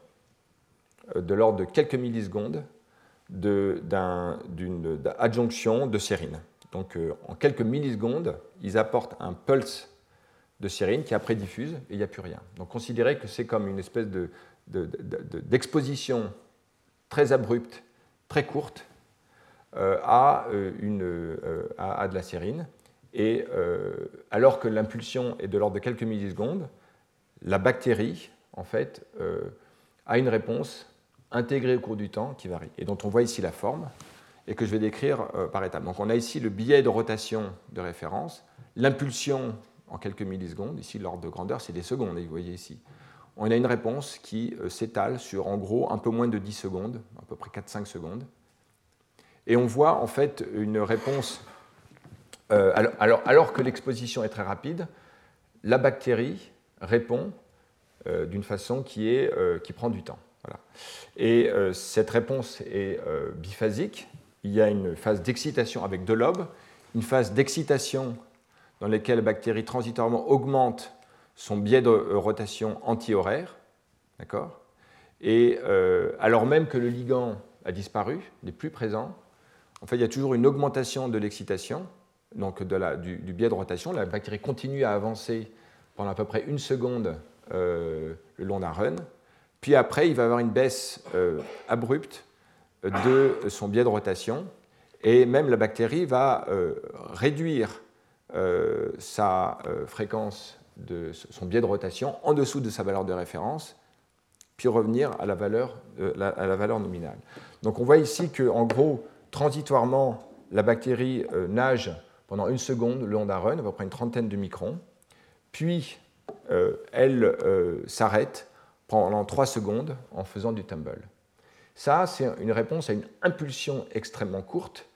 euh, de l'ordre de quelques millisecondes d'une adjonction de sérine. Donc euh, en quelques millisecondes, ils apportent un pulse de sérine qui après diffuse et il n'y a plus rien. Donc considérez que c'est comme une espèce d'exposition très abrupte, très courte euh, à, une, à, de la sérine. Et alors que l'impulsion est de l'ordre de quelques millisecondes, la bactérie, en fait, a une réponse intégré au cours du temps qui varie, et dont on voit ici la forme, et que je vais décrire euh, par étapes. Donc on a ici le biais de rotation de référence, l'impulsion en quelques millisecondes, ici l'ordre de grandeur c'est des secondes, vous voyez ici. On a une réponse qui euh, s'étale sur en gros un peu moins de 10 secondes, à peu près 4-5 secondes. Et on voit en fait une réponse, euh, alors, que l'exposition est très rapide, la bactérie répond d'une façon qui, est, qui prend du temps. Et euh, cette réponse est euh, biphasique. Il y a une phase d'excitation avec deux lobes, une phase d'excitation dans laquelle la bactérie transitoirement augmente son biais de euh, rotation anti-horaire, d'accord? Et alors même que le ligand a disparu, n'est plus présent, en fait, il y a toujours une augmentation de l'excitation, donc du, biais de rotation. La bactérie continue à avancer pendant à peu près une seconde le long d'un run, puis après, il va avoir une baisse euh, abrupte de son biais de rotation. Et même la bactérie va euh, réduire euh, sa fréquence de son biais de rotation en dessous de sa valeur de référence, puis revenir à la valeur, à la valeur nominale. Donc on voit ici qu'en gros, transitoirement, la bactérie nage pendant une seconde le long d'un run, à peu près une trentaine de microns, puis elle s'arrête pendant trois secondes en faisant du tumble. Ça, c'est une réponse à une impulsion extrêmement courte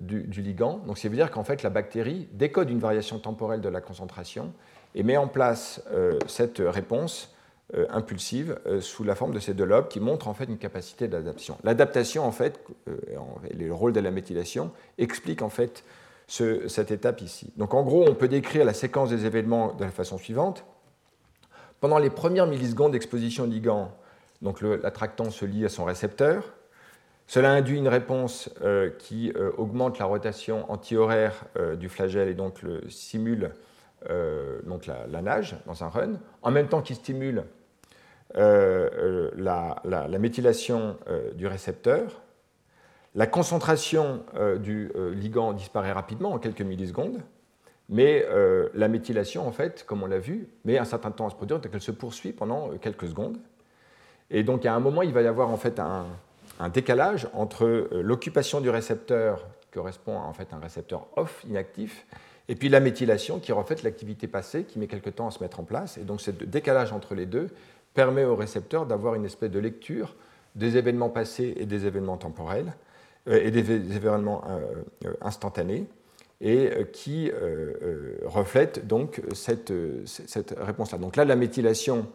du, ligand. Donc, ça veut dire qu'en fait, la bactérie décode une variation temporelle de la concentration et met en place euh, cette réponse euh, impulsive euh, sous la forme de ces deux lobes qui montrent en fait une capacité d'adaptation. L'adaptation, en fait, le rôle de la méthylation, explique en fait cette étape ici. Donc, en gros, on peut décrire la séquence des événements de la façon suivante. Pendant les premières millisecondes d'exposition au ligand, donc l'attractant se lie à son récepteur. Cela induit une réponse qui augmente la rotation antihoraire du flagelle et donc le simule donc la, nage dans un run, en même temps qu'il stimule la, la, méthylation du récepteur. La concentration du ligand disparaît rapidement en quelques millisecondes, mais la méthylation, en fait, comme on l'a vu, met un certain temps à se produire, donc elle se poursuit pendant quelques secondes. Et donc, à un moment, il va y avoir en fait un, décalage entre euh, l'occupation du récepteur, qui correspond à en fait un récepteur off, inactif, et puis la méthylation, qui reflète l'activité passée, qui met quelque temps à se mettre en place. Et donc, ce décalage entre les deux permet au récepteur d'avoir une espèce de lecture des événements passés et des événements temporels, euh, et des événements euh, instantanés et qui reflète donc cette, réponse-là. Donc là, la méthylation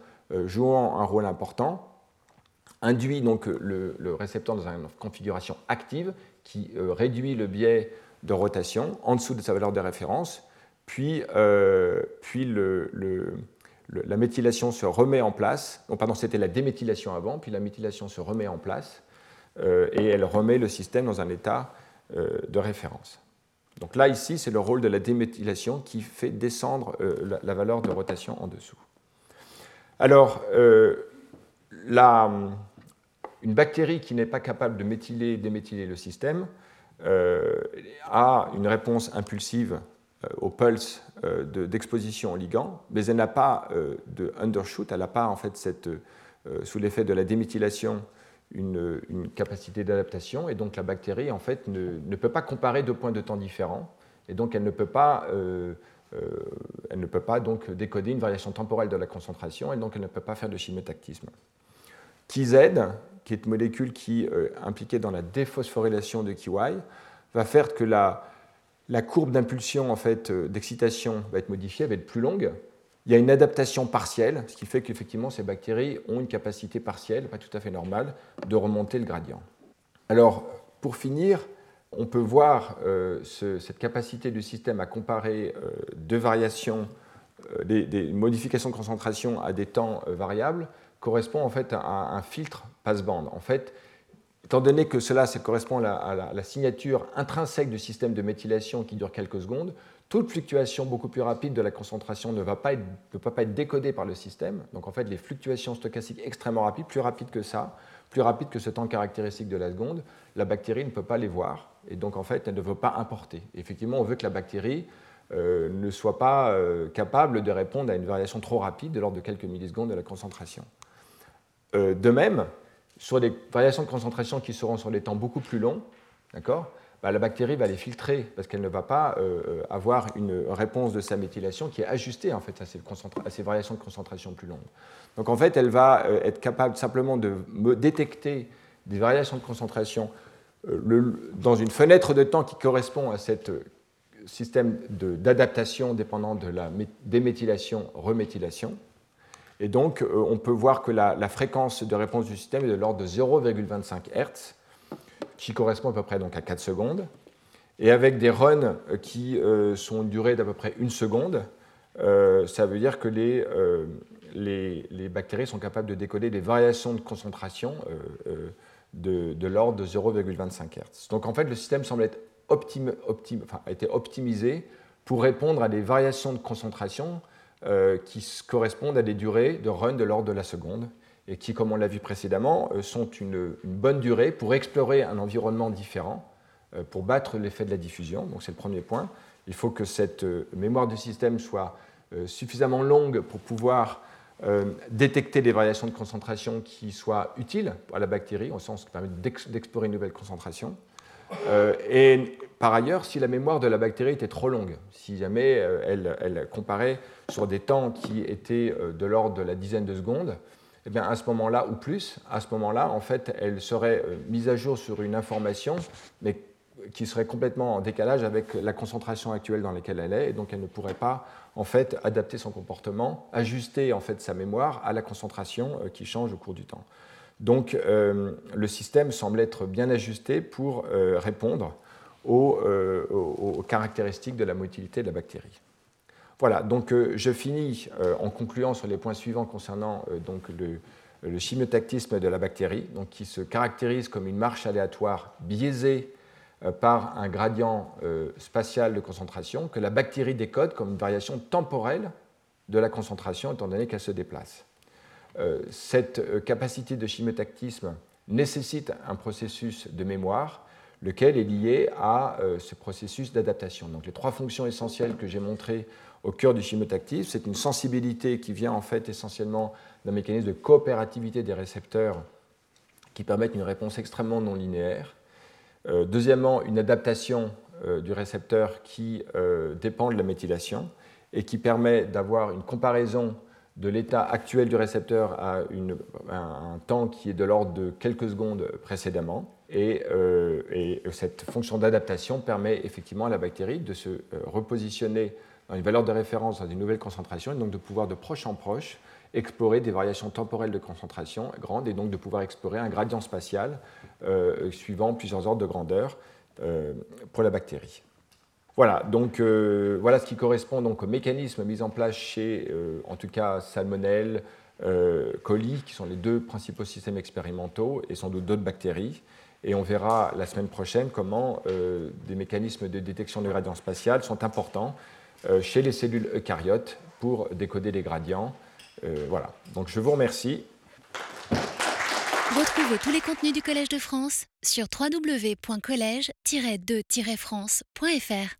jouant un rôle important, induit donc le, récepteur dans une configuration active qui euh, réduit le biais de rotation en dessous de sa valeur de référence, puis, euh, puis la méthylation se remet en place. Non, pardon, c'était la déméthylation avant, puis la méthylation se remet en place euh, et elle remet le système dans un état de référence. Donc là, ici, c'est le rôle de la déméthylation qui fait descendre la, valeur de rotation en dessous. Alors, la, une bactérie qui n'est pas capable de méthyler et déméthyler le système euh, a une réponse impulsive euh, au pulse euh, d'exposition au ligand, mais elle n'a pas de undershoot, elle n'a pas en fait cette, sous l'effet de la déméthylation une, capacité d'adaptation, et donc la bactérie en fait ne, peut pas comparer deux points de temps différents, et donc elle ne peut pas elle ne peut pas donc décoder une variation temporelle de la concentration et donc elle ne peut pas faire de chimiotactisme. KIZ, qui est une molécule qui est euh, impliquée dans la déphosphorylation de KY, va faire que la, la courbe d'impulsion en fait, euh, d'excitation va être modifiée, va être plus longue. Il y a une adaptation partielle, ce qui fait qu'effectivement ces bactéries ont une capacité partielle, pas tout à fait normale, de remonter le gradient. Alors, pour finir, on peut voir euh, cette capacité du système à comparer deux variations, des, des, modifications de concentration à des temps variables correspond en fait à un filtre passe-bande. En fait, étant donné que cela ça correspond à la, signature intrinsèque du système de méthylation qui dure quelques secondes, toute fluctuation beaucoup plus rapide de la concentration ne va pas être, peut pas être décodée par le système. Donc en fait, les fluctuations stochastiques extrêmement rapides, plus rapides que ça, plus rapides que ce temps caractéristique de la seconde, la bactérie ne peut pas les voir. Et donc en fait, elle ne veut pas importer. effectivement, on veut que la bactérie euh, ne soit pas euh, capable de répondre à une variation trop rapide de l'ordre de quelques millisecondes de la concentration. Euh, de même, sur des variations de concentration qui seront sur des temps beaucoup plus longs, d'accord bah, la bactérie va les filtrer parce qu'elle ne va pas euh, euh, avoir une réponse de sa méthylation qui est ajustée en fait, à, ces à, ces variations de concentration plus longues. Donc en fait, elle va être capable simplement de détecter des variations de concentration dans une fenêtre de temps qui correspond à ce système d'adaptation dépendant de la déméthylation-reméthylation. Et donc, euh, on peut voir que la, fréquence de réponse du système est de l'ordre de 0,25 Hz, qui correspond à peu près donc à 4 secondes. Et avec des runs euh, qui euh, sont durés d'à peu près une seconde, ça veut dire que les, les, bactéries sont capables de décoder des variations de concentration de, l'ordre de 0,25 Hz. Donc en fait, le système semble être optimisé pour répondre à des variations de concentration euh, qui correspondent à des durées de run de l'ordre de la seconde et qui, comme on l'a vu précédemment, euh, sont une, bonne durée pour explorer un environnement différent, euh, pour battre l'effet de la diffusion. Donc c'est le premier point. Il faut que cette mémoire du système soit suffisamment longue pour pouvoir détecter des variations de concentration qui soient utiles à la bactérie, au sens qui permet d'explorer une nouvelle concentration. Et par ailleurs, si la mémoire de la bactérie était trop longue, si jamais elle, elle comparait sur des temps qui étaient de l'ordre de la dizaine de secondes, eh bien, à ce moment-là, ou plus, à ce moment-là, en fait, elle serait mise à jour sur une information, mais qui serait complètement en décalage avec la concentration actuelle dans laquelle elle est, et donc elle ne pourrait pas en fait adapter son comportement, ajuster en fait sa mémoire à la concentration euh, qui change au cours du temps. Donc euh, le système semble être bien ajusté pour euh, répondre aux, caractéristiques de la motilité de la bactérie. Voilà, donc je finis en concluant sur les points suivants concernant donc le, chimiotactisme de la bactérie, qui se caractérise comme une marche aléatoire biaisée euh, par un gradient euh, spatial de concentration que la bactérie décode comme une variation temporelle de la concentration étant donné qu'elle se déplace. Euh, cette capacité de chimiotactisme nécessite un processus de mémoire, lequel est lié à ce processus d'adaptation. Donc les trois fonctions essentielles que j'ai montrées au cœur du chimiotactisme, c'est une sensibilité qui vient en fait essentiellement d'un mécanisme de coopérativité des récepteurs qui permettent une réponse extrêmement non linéaire. Euh, deuxièmement, une adaptation euh, du récepteur qui euh, dépend de la méthylation et qui permet d'avoir une comparaison de l'état actuel du récepteur à, un temps qui est de l'ordre de quelques secondes précédemment. Et, cette fonction d'adaptation permet effectivement à la bactérie de se repositionner dans une valeur de référence dans une nouvelle concentration et donc de pouvoir de proche en proche explorer des variations temporelles de concentration grandes et donc de pouvoir explorer un gradient spatial euh, suivant plusieurs ordres de grandeur euh, pour la bactérie. Voilà, donc euh, voilà ce qui correspond donc au mécanisme mis en place chez, en tout cas, Salmonelle, coli, qui sont les deux principaux systèmes expérimentaux, et sans doute d'autres bactéries. Et on verra la semaine prochaine comment des mécanismes de détection de gradient spatial sont importants chez les cellules eucaryotes pour décoder les gradients euh, voilà. Donc je vous remercie. Retrouvez tous les contenus du Collège de France sur www.colège-2-france.fr.